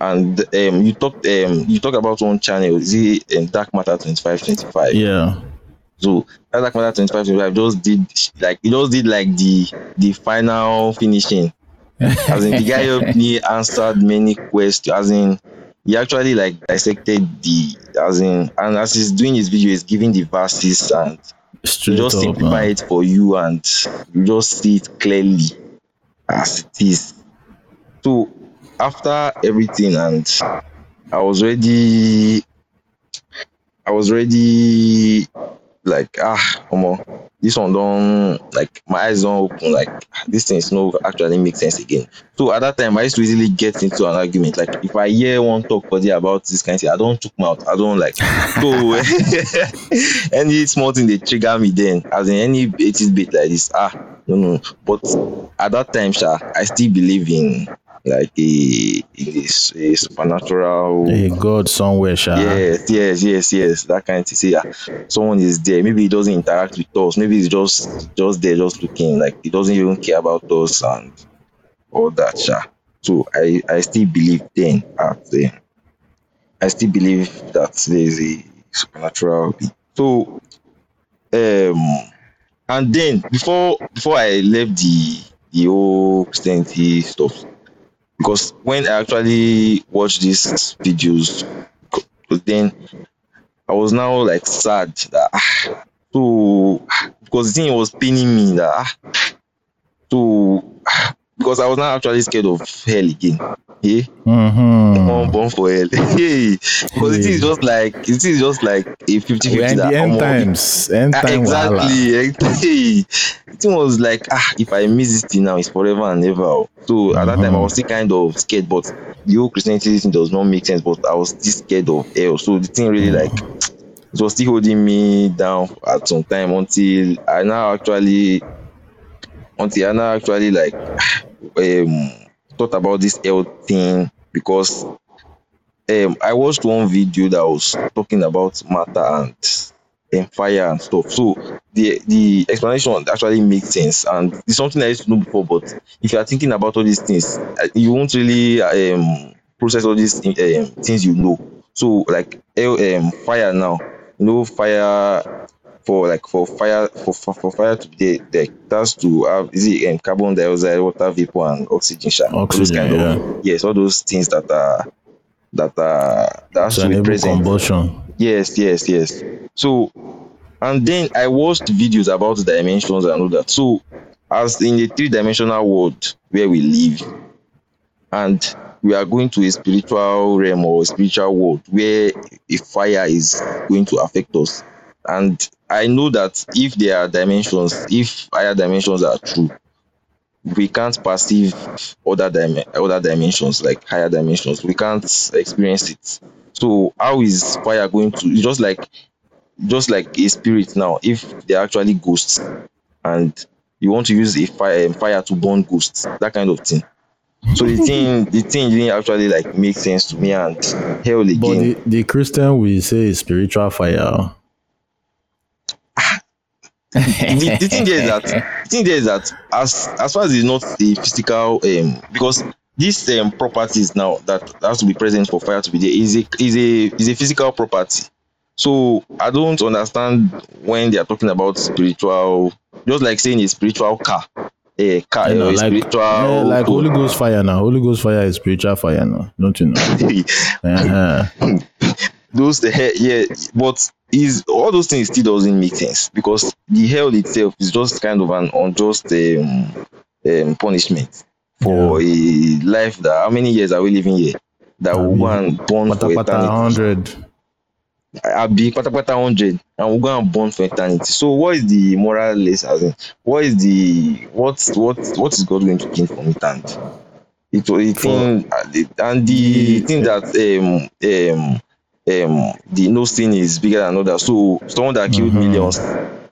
And um, you talked um, you talk about one channel, is it um, Dark Matter twenty five twenty five? Yeah. So that Dark Matter twenty five twenty five just did like it just did like the the final finishing. As in the guy helped me answered many questions. As in he actually like dissected the as in and as he's doing his video, he's giving the verses and Straight just up. simplify man. it for you and you just see it clearly as it is. So after everything and I was ready I was ready like ah come on this one don't like my eyes don't open like this thing is no actually make sense again. So at that time I used to easily get into an argument. Like if I hear one talk there about this kind of thing, I don't chook mouth. I don't like so any small thing they trigger me then as in any 80s bit like this ah no no but at that time sha i still believe in like a this a supernatural Hey, God somewhere, Sha. yes yes yes yes that kind of thing say ah someone is there maybe he doesn't interact with us maybe he's just just there just looking like he doesn't even care about us and all that sha so i i still believe then at the I still believe that there is a supernatural being. So, um, and then before before I left the the whole Christianity stuff. Because when I actually watched these videos, then I was now like sad that ah, so because the thing was paining me that ah, so ah, because I was not actually scared of hell again. Yeah, Mm-hmm. I'm born for hell. hey, because it is just like it is just like a 50 50 in that the end times. End Ah, time wahala. exactly. It was like ah, if I miss this thing now, it's forever and ever. So at that time, I was still kind of scared, but the whole Christianity thing does not make sense. But I was still scared of hell. So the thing really like it was still holding me down at some time until I now actually until I now actually like um thought about this health thing because um I watched one video that was talking about matter and and fire and stuff. So the the explanation actually makes sense and it's something I used to know before. But if you are thinking about all these things, uh, you won't really um process all these um, things you know. So like um fire now, you know fire for like for fire for for, for fire to be there, that's to have is it um, carbon dioxide, water vapor, and oxygen. sha. Oxygen, kind of yes, all those things that are that are that has To be present. combustion. Yes, yes, yes. So, and then I watched videos about dimensions and all that. So, as in the three dimensional world where we live, and we are going to a spiritual realm or a spiritual world where a fire is going to affect us. And I know that if there are dimensions, if higher dimensions are true, we can't perceive other dim- other dimensions like higher dimensions. We can't experience it. So how is fire going to? Just like just like a spirit now. If they're actually ghosts, and you want to use a fire um, fire to burn ghosts, that kind of thing. So the thing the thing didn't actually like make sense to me and hell again. But the, the Christian will say is spiritual fire. The, the thing there is that the thing there is that as as far as it's not a physical um because these um properties now that has to be present for fire to be there is a is a is a physical property so i don't understand when they are talking about spiritual just like saying a spiritual car a car You know, a like, spiritual eh, like Holy Ghost fire now. Holy Ghost fire is spiritual fire now. Don't you know? Uh-huh. those the hell yeah but is all those things still doesn't make sense because the hell itself is just kind of an unjust um, um punishment for a life that how many years are we living here? That we go and born Pata for pata eternity. hundred. I'll be patapata hundred and we go and born for eternity. So what is the moral lesson what is the what what what is god going to gain from it? And it a thing and the thing that um um um the no sin is bigger than others so someone that killed Mhm. millions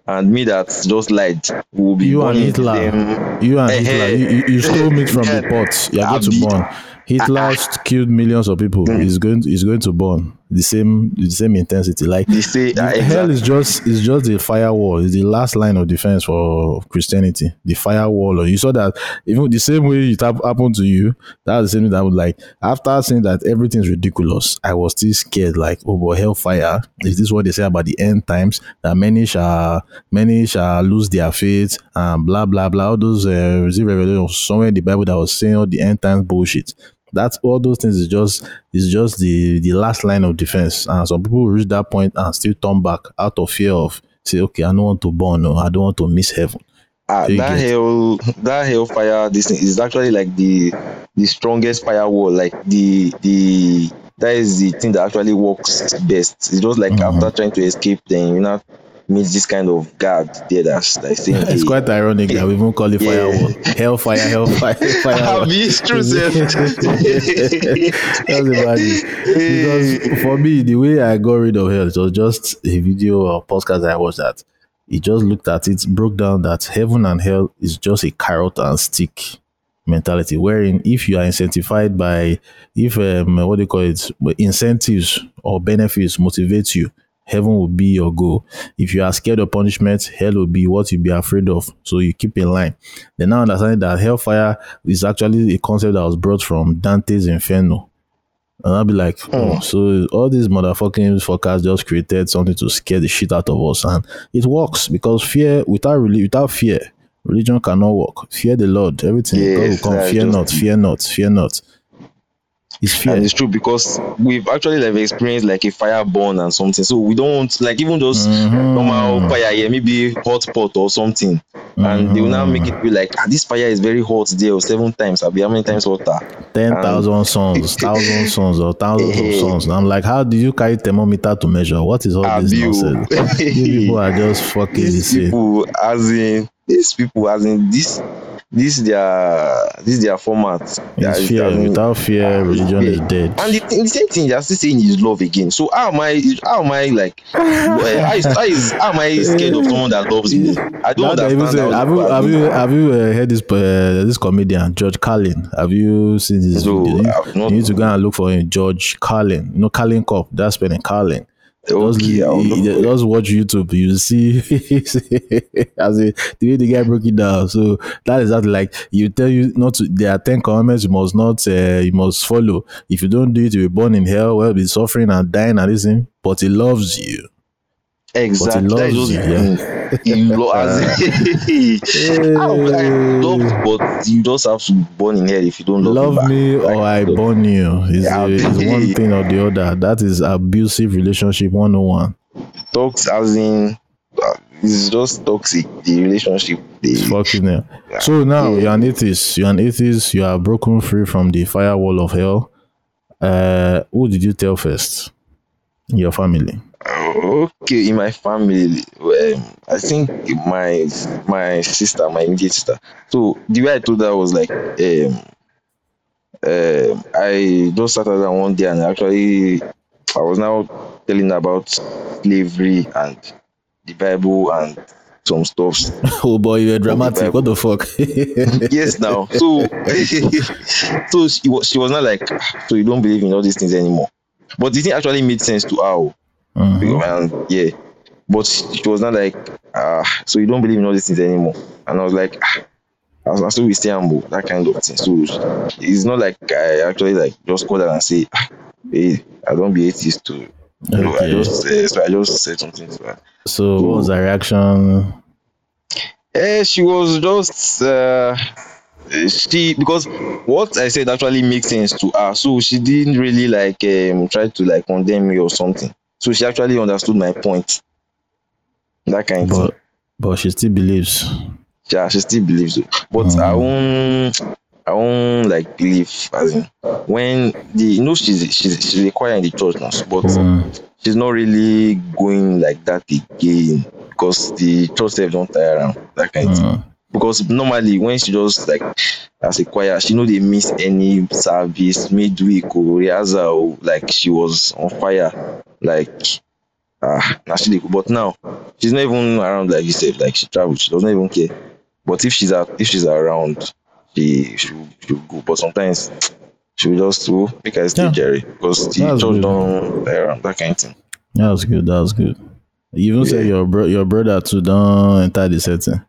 and me that just lied will be You born and Hitler. same You and Eh, Hitler. eh. You, you, stole meat from the pot. You are going to burn. Hitler killed millions of people. Mm. He's going. To, he's going to burn the same. The same intensity. Like say The ah, hell is just is just the firewall. It's the last line of defense for Christianity. The firewall. Or you saw that even the same way it happened to you. That's the same thing that would like after saying that everything's ridiculous. I was still scared. Like oh, but hellfire. Is this what they say about the end times? That many shall many shall lose their faith and blah blah blah. All those uh, is it Revelation somewhere in the Bible that was saying all the end times bullshit that's all those things is just is just the the last line of defense. And some people reach that point and still turn back out of fear of say okay i don't want to burn or i don't want to miss heaven. Ah, you that hell that hellfire this thing is actually like the the strongest firewall like the the that is the thing that actually works best. It's just like Mhm. after trying to escape then you now meet this kind of guard there that's like saying it's hey, quite ironic that we even call it Yeah. firewall hellfire hellfire firewall Abi, it's true. That's it. Because for me, the way I got rid of hell, it was just a video or podcast I watched that. He just looked at it, broke down that heaven and hell is just a carrot and stick mentality. Wherein, if you are incentivized by, if um, what do you call it, incentives or benefits motivate you, heaven will be your goal. If you are scared of punishment, hell will be what you be afraid of. So you keep in line. Then now understand that hellfire is actually a concept that was brought from Dante's Inferno. And I'll be like, oh, so all these motherfucking forecasts just created something to scare the shit out of us. And it works because fear, without really, without fear, Religion cannot work. Fear the Lord. Everything God will Yes, come. that's Fear not. Fear not. Fear not. It's fear. and it's true because we've actually like experienced like a fire burn and something so we don't want like even those Mhm. normal fire here maybe hot pot or something and they will now make it be like ah, this fire is very hot there or seven times i'll be how many times hotter ten thousand sons, thousand sons, or thousands of sons. I'm like, how do you carry thermometer to measure? What is all this Abi o. nonsense? you people are just fucking these people as in these people as in this this their this their format is- fear. in- Without fear, religion is dead. and the, the same thing, they're still saying is love again. So how am I? How am I like? well, how, is, how, is, how am I scared of someone that loves me? I don't Now understand. say, have you have you that. have you uh, heard this uh, this comedian George Carlin? Have you seen this No, video? You, you need to go and look for him. George Carlin, you know Carlin Cup. That's spelling Carlin. Just, Okay, I'll you- look you for it. just watch YouTube. You see, as a, the way the guy broke it down. So that is that. Like you tell you not to. There are ten commandments you must not. Uh, you must follow. If you don't do it, you'll be born in hell. Well, be suffering and dying and this thing. But he loves you. Exactly. But he loves you, you lo- as in, love, but you just have to be born in hell if you don't love, Love me Like, or I burn you. Is Yeah, is one thing or the other. That is abusive relationship 101. talks as in uh, it's just toxic. The relationship. It's The, fucking hell. So now Yeah. you're an atheist. You're an atheist. You are broken free from the firewall of hell. Uh, who did you tell first? Your family. Okay, in my family, um, I think my my sister, my immediate sister. So the way I told her was like, um, um, I just sat down one day and actually, I was now telling her about slavery and the Bible and some stuff. Oh boy, you're dramatic. What the fuck? yes, now. So, so she was she was not like, so you don't believe in all these things anymore. But the thing actually made sense to her. Mhm. and yeah. But she was not like ah so you don't believe in all these things anymore. And i was like ah I was still with humble that kind of thing. So it's not like i actually like just call her and say ah, hey i don't be atheist too. No, i just uh, so i just said something to her So what was the reaction? eh, she was just uh she because what I said actually makes sense to her, so she didn't really like um try to like condemn me or something. So she actually understood my point. That kind of thing. But but she still believes. yeah, she still believes it. But I won't I won't like believe as in when the you know she's she's she's a choir in the church now, but Mm. she's not really going like that again because the church self don't tie around that kind of thing. Because normally when she just like as a choir, she know they miss any service, midweek or rehearsal, like she was on fire. Like ah she. But now she's not even around like you said, like she travels, she doesn't even care. But if she's at if she's around, she she will, she go. But sometimes she will just oh, make her stay Yeah. Jerry because the church good. don't around that kind of thing. That was good. That was good. You even say your bro- your brother too don't enter the setting.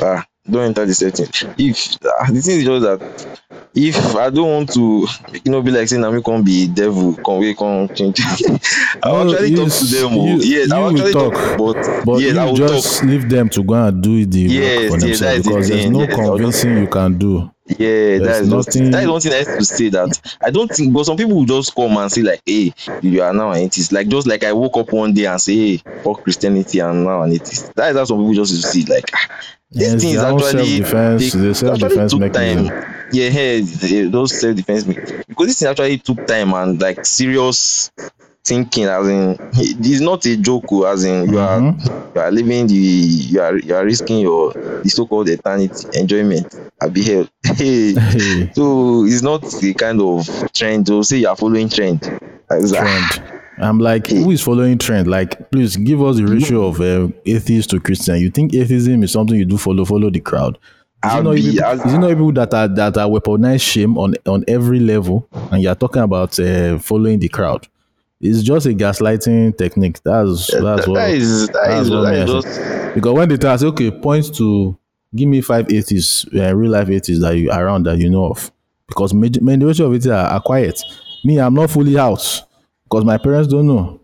ah don't enter the setting if ah, the thing is just that if i don't want to e no be like say na me come be devil come wey come change i will No, actually you talk to them o you- yes i you actually talk, talk, but, But yes i you will just talk leave them to go and do the Yes, work for yes, themselves is the because there's thing. no Yes, just- convincing you can do. Yeah that is nothing- that is one thing i have to say that. I don't think but some people will just come and say like hey you are now an atheist. Like just like i woke up one day and say hey fuck christianity and now an atheist. That is how some people just see like ah, this Yes, thing is actually self-defense, they- the actually self-defense took mechanism. time yeah hey, those self-defense because this thing actually took time and like serious thinking as in it's not a joke oh, as in you are Mhm. you are living the you are you are risking your the so-called eternity enjoyment hey Hey, so it's not the kind of trend to say you are following trend Like, trend. I'm like, who is following trend? Like, please give us the ratio of uh, atheist to Christian. You think atheism is something you do follow follow the crowd? Is it, not people, is it not people that are that are weaponize shame on on every level, and you're talking about uh, following the crowd? It's just a gaslighting technique. That's that's what that is that that's is what that me I is say. just because when they tell us, okay, point to give me five atheists, uh, real life atheists that you around that you know of, because majority of it are, are quiet. Me, I'm not fully out because my parents don't know.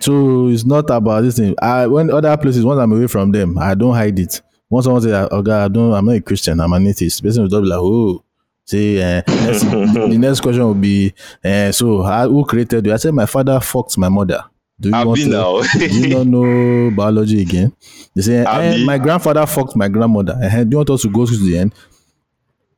So it's not about this thing. I when other places, once I'm away from them, I don't hide it. once someone say, "Oh God, I don't, I'm not a Christian. I'm an atheist," the person will be like, "Oh." Say uh, next, the next question will be uh, so how, who created you? I said my father fucked my mother. Do you want to, now. do you not know biology again? They say, eh, my grandfather fucked my grandmother. Eh, do you want us to go to the end?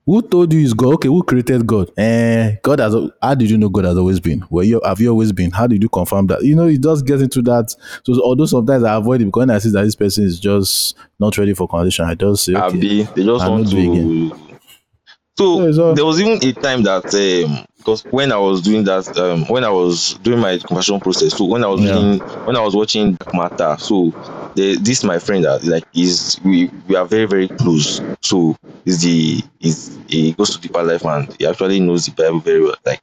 Who told you is God? Okay, who created God? Eh, God has. How did you know God has always been? Well, you have you always been? How did you confirm that? You know, it just get into that. So although sometimes I avoid it because I see that this person is just not ready for conversation, I just say, okay, Abi, they just I want to. So Yeah, there was even a time that um, because when I was doing that, um, when I was doing my conversion process, so when I was Yeah. doing, when I was watching Dark Matter, so the, this my friend that like is we we are very very close. So is the is he goes to deeper life and he actually knows the Bible very well. Like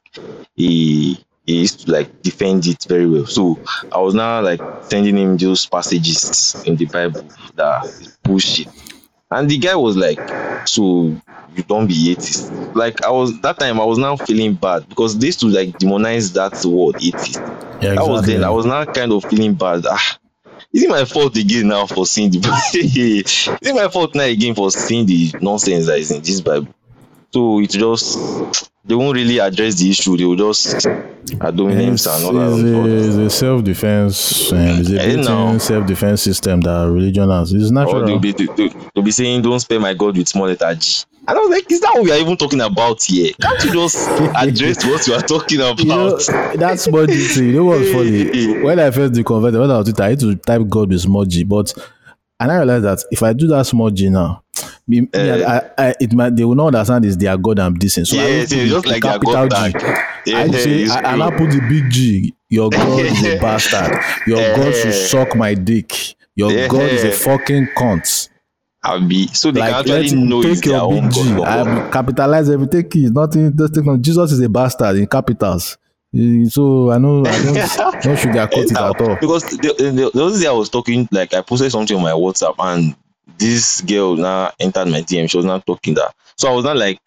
he he used to like defend it very well. So I was now like sending him those passages in the Bible that that is bullshit. And the guy was like, So you don't be atheist. Like I was that time I was now feeling bad because they used to like demonize that word atheist. yeah, I was exactly. then I was now kind of feeling bad. Ah, is it my fault again now for seeing the is it my fault now again for seeing the nonsense that is in this Bible? So it just they won't really address the issue, they will just adore names and all that. it's, a, self-defense and it's a built-in self-defense system that religion has. It's Or natural. they'll be they'll, they'll be saying, "Don't spell my God with small letter G." And I was like, "Is that what we are even talking about here? Can't you just address what you are talking about?" You know, that's small G thing. You know what's funny? When I first deconverted, when I was Twitter, I had to type God with small G. But and I realized that if I do that small G now, me, me, I, I, it might they will not understand is their God I'm dissing. So I Yeah, it's put just like their capital God G. Yeah, I say it's I, I put the big G. Your God is a bastard. Your God should Yeah. suck my dick. Your Yeah. God is a fucking cunt. Abi. So they like can actually know take your own big G. God. I capitalize everything. Take it. Nothing. Just take. Jesus is a bastard in capitals. So I know. I don't. don't sugarcoat it at all. Because the, the, the other day I was talking, like I posted something on my WhatsApp, and this girl now entered my DM. She was not talking that. So I was not like,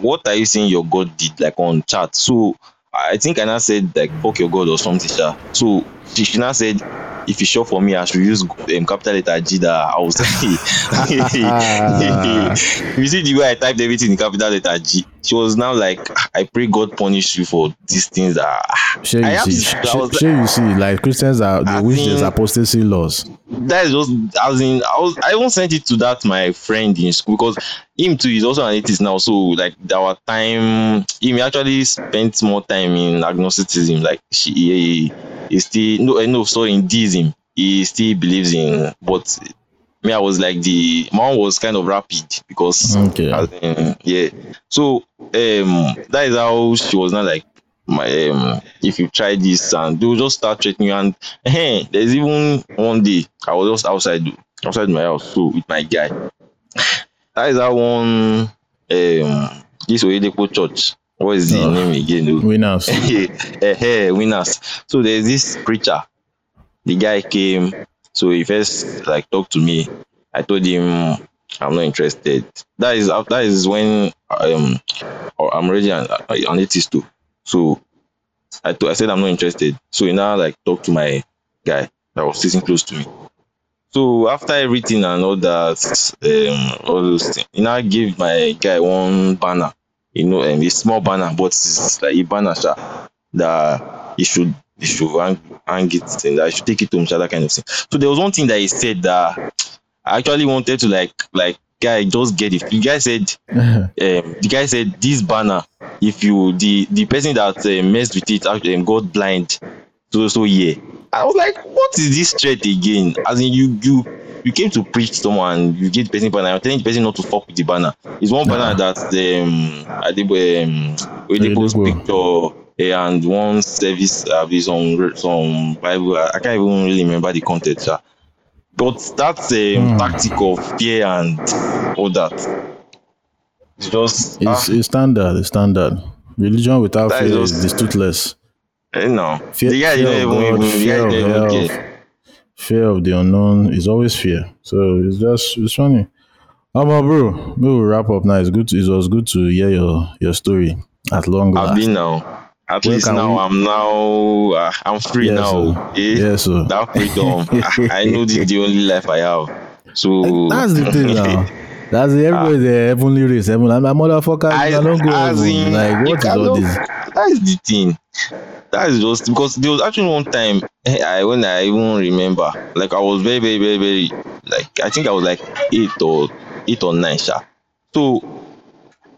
"What are you saying your God did?" Like on chat. So I think I now said like "fuck your God" or something. So she, she now said, "If you sure for me, I should use um, capital letter G." That I was you see the way I typed everything in capital letter G. She was now like, "I pray God punish you for these things that." Sure I you see. Sure, was- sure you see. Like Christians are they I wish there's apostasy laws. that is just as in I was I even sent it to that my friend in school because him too is also an atheist now. So like our time him actually spent more time in agnosticism. Like she he, still no eh, no sorry in deism. He still believes in but me I was like the mom was kind of rapid because Okay. as in, yeah. So um that is how she was not like my um if you try this and they will just start threatening you and eh, there's even one day I was just outside outside my house so with my guy. That is how one um this Oyedepo church. What is the Oh. name again? Winners. eh, winners. So there's this preacher. The guy came, so he first like talked to me. I told him I'm not interested. That is that is when um I'm already an, an atheist too. So I I said I'm not interested. So he now like talked to my guy that was sitting close to me. So after everything and all that, um, all those things, he now gave my guy one banner, you know, and a small banner, but it's like a banner sha, that he should he should hang, hang it and that I should take it to him, sha, that kind of thing. So there was one thing that he said that I actually wanted to like like guy just get it. The guy said um, the guy said this banner if you the the person that uh, messed with it actually um, got blind so so yeah i was like what is this threat again as in you you you came to preach someone you give the person banner you're telling the person not to fuck with the banner it's one banner that um Adebo, um Oyedepo. picture eh, and one service uh, with some some bible I, can't even really remember the content sha. but that's a um, Hmm. tactic of fear and all that it's just ah, It's, it's standard. It's standard. Religion without fear is, just- is toothless. I know. Fear, the guy didn't even, even, the of even care. Fear of the unknown is always fear. So it's just it's funny. Oh, but bro, we will wrap up now. It's good. To, it was good to hear your your story at long I've last. been now. At Where least now we- I'm now uh, I'm free Yes, now. sir. Eh? Yes, sir. That freedom. I, I know this is the only life I have. So That's the thing now. That's the everybody the heavenly race. Heaven, I'm a motherfucker. I, I- don't go as in, Like what is all this? That is the thing. That is just because there was actually one time eh, I when I even remember, like I was very, very, very, very like I think I was like eight or eight or nine, sha. So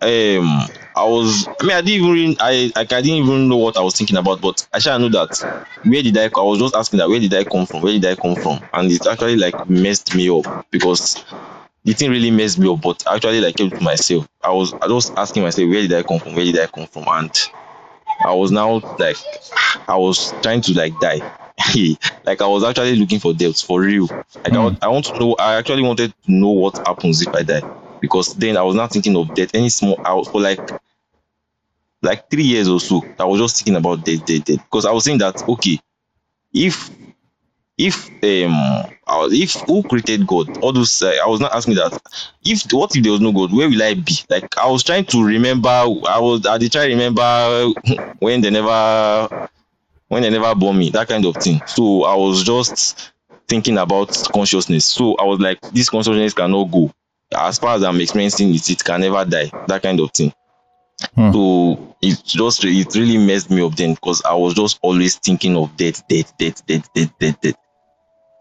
um I was I mean I didn't even I like I didn't even know what I was thinking about, but I shall know that where did I I was just asking that where did I come from? Where did I come from? And it actually like messed me up because the thing really messed me up, but actually like kept to myself. I was I was asking myself where did I come from? Where did I come from? And I was now like I was trying to like die. like I was actually looking for death for real. Like I, Hmm. I want to know I actually wanted to know what happens if I die. Because then I was not thinking of death any small I was for like like three years or so. I was just thinking about death, death, death. Because I was saying that okay, if if um if who created God, all those uh, I was not asking that. If what if there was no God, where will I be? Like I was trying to remember. I was I did try to remember when they never when they never born me, that kind of thing. So I was just thinking about consciousness. So I was like, this consciousness cannot go. As far as I'm experiencing it, it can never die. That kind of thing. Hmm. So it just it really messed me up then because I was just always thinking of death, death, death, death, death, death, death.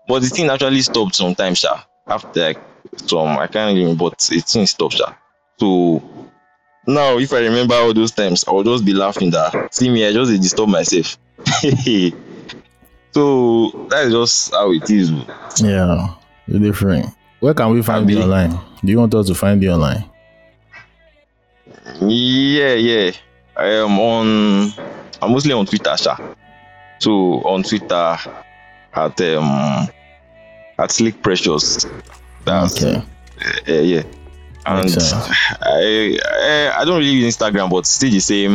But the thing actually stopped sometimes, sha. After like some I can't remember, but it thing stopped, sha. So now if I remember all those times, I will just be laughing that see me, I just disturb myself. so that is just how it is. Yeah, it's different. Where can we find you online? Do you want us to find you online? Yeah, yeah. I am on. I'm mostly on Twitter, sha. So on Twitter at um at Slick Precious. That's Okay. uh, yeah. And. I, I I don't really use Instagram, but still the same.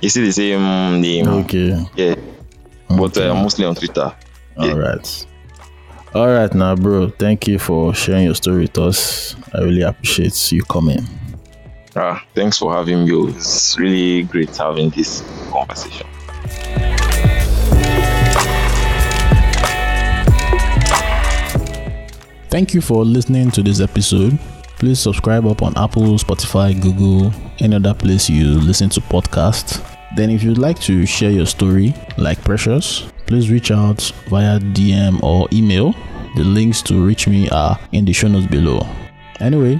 It's still the same name. Okay. Yeah, but uh, mostly on Twitter. All right. All right, now, bro. Thank you for sharing your story with us. I really appreciate you coming. Ah, thanks for having me. It's really great having this conversation. Thank you for listening to this episode. Please subscribe up on Apple, Spotify, Google, any other place you listen to podcasts. Then, if you'd like to share your story, like Precious, please reach out via DM or email. The links to reach me are in the show notes below. Anyway,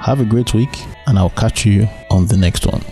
have a great week, and I'll catch you on the next one.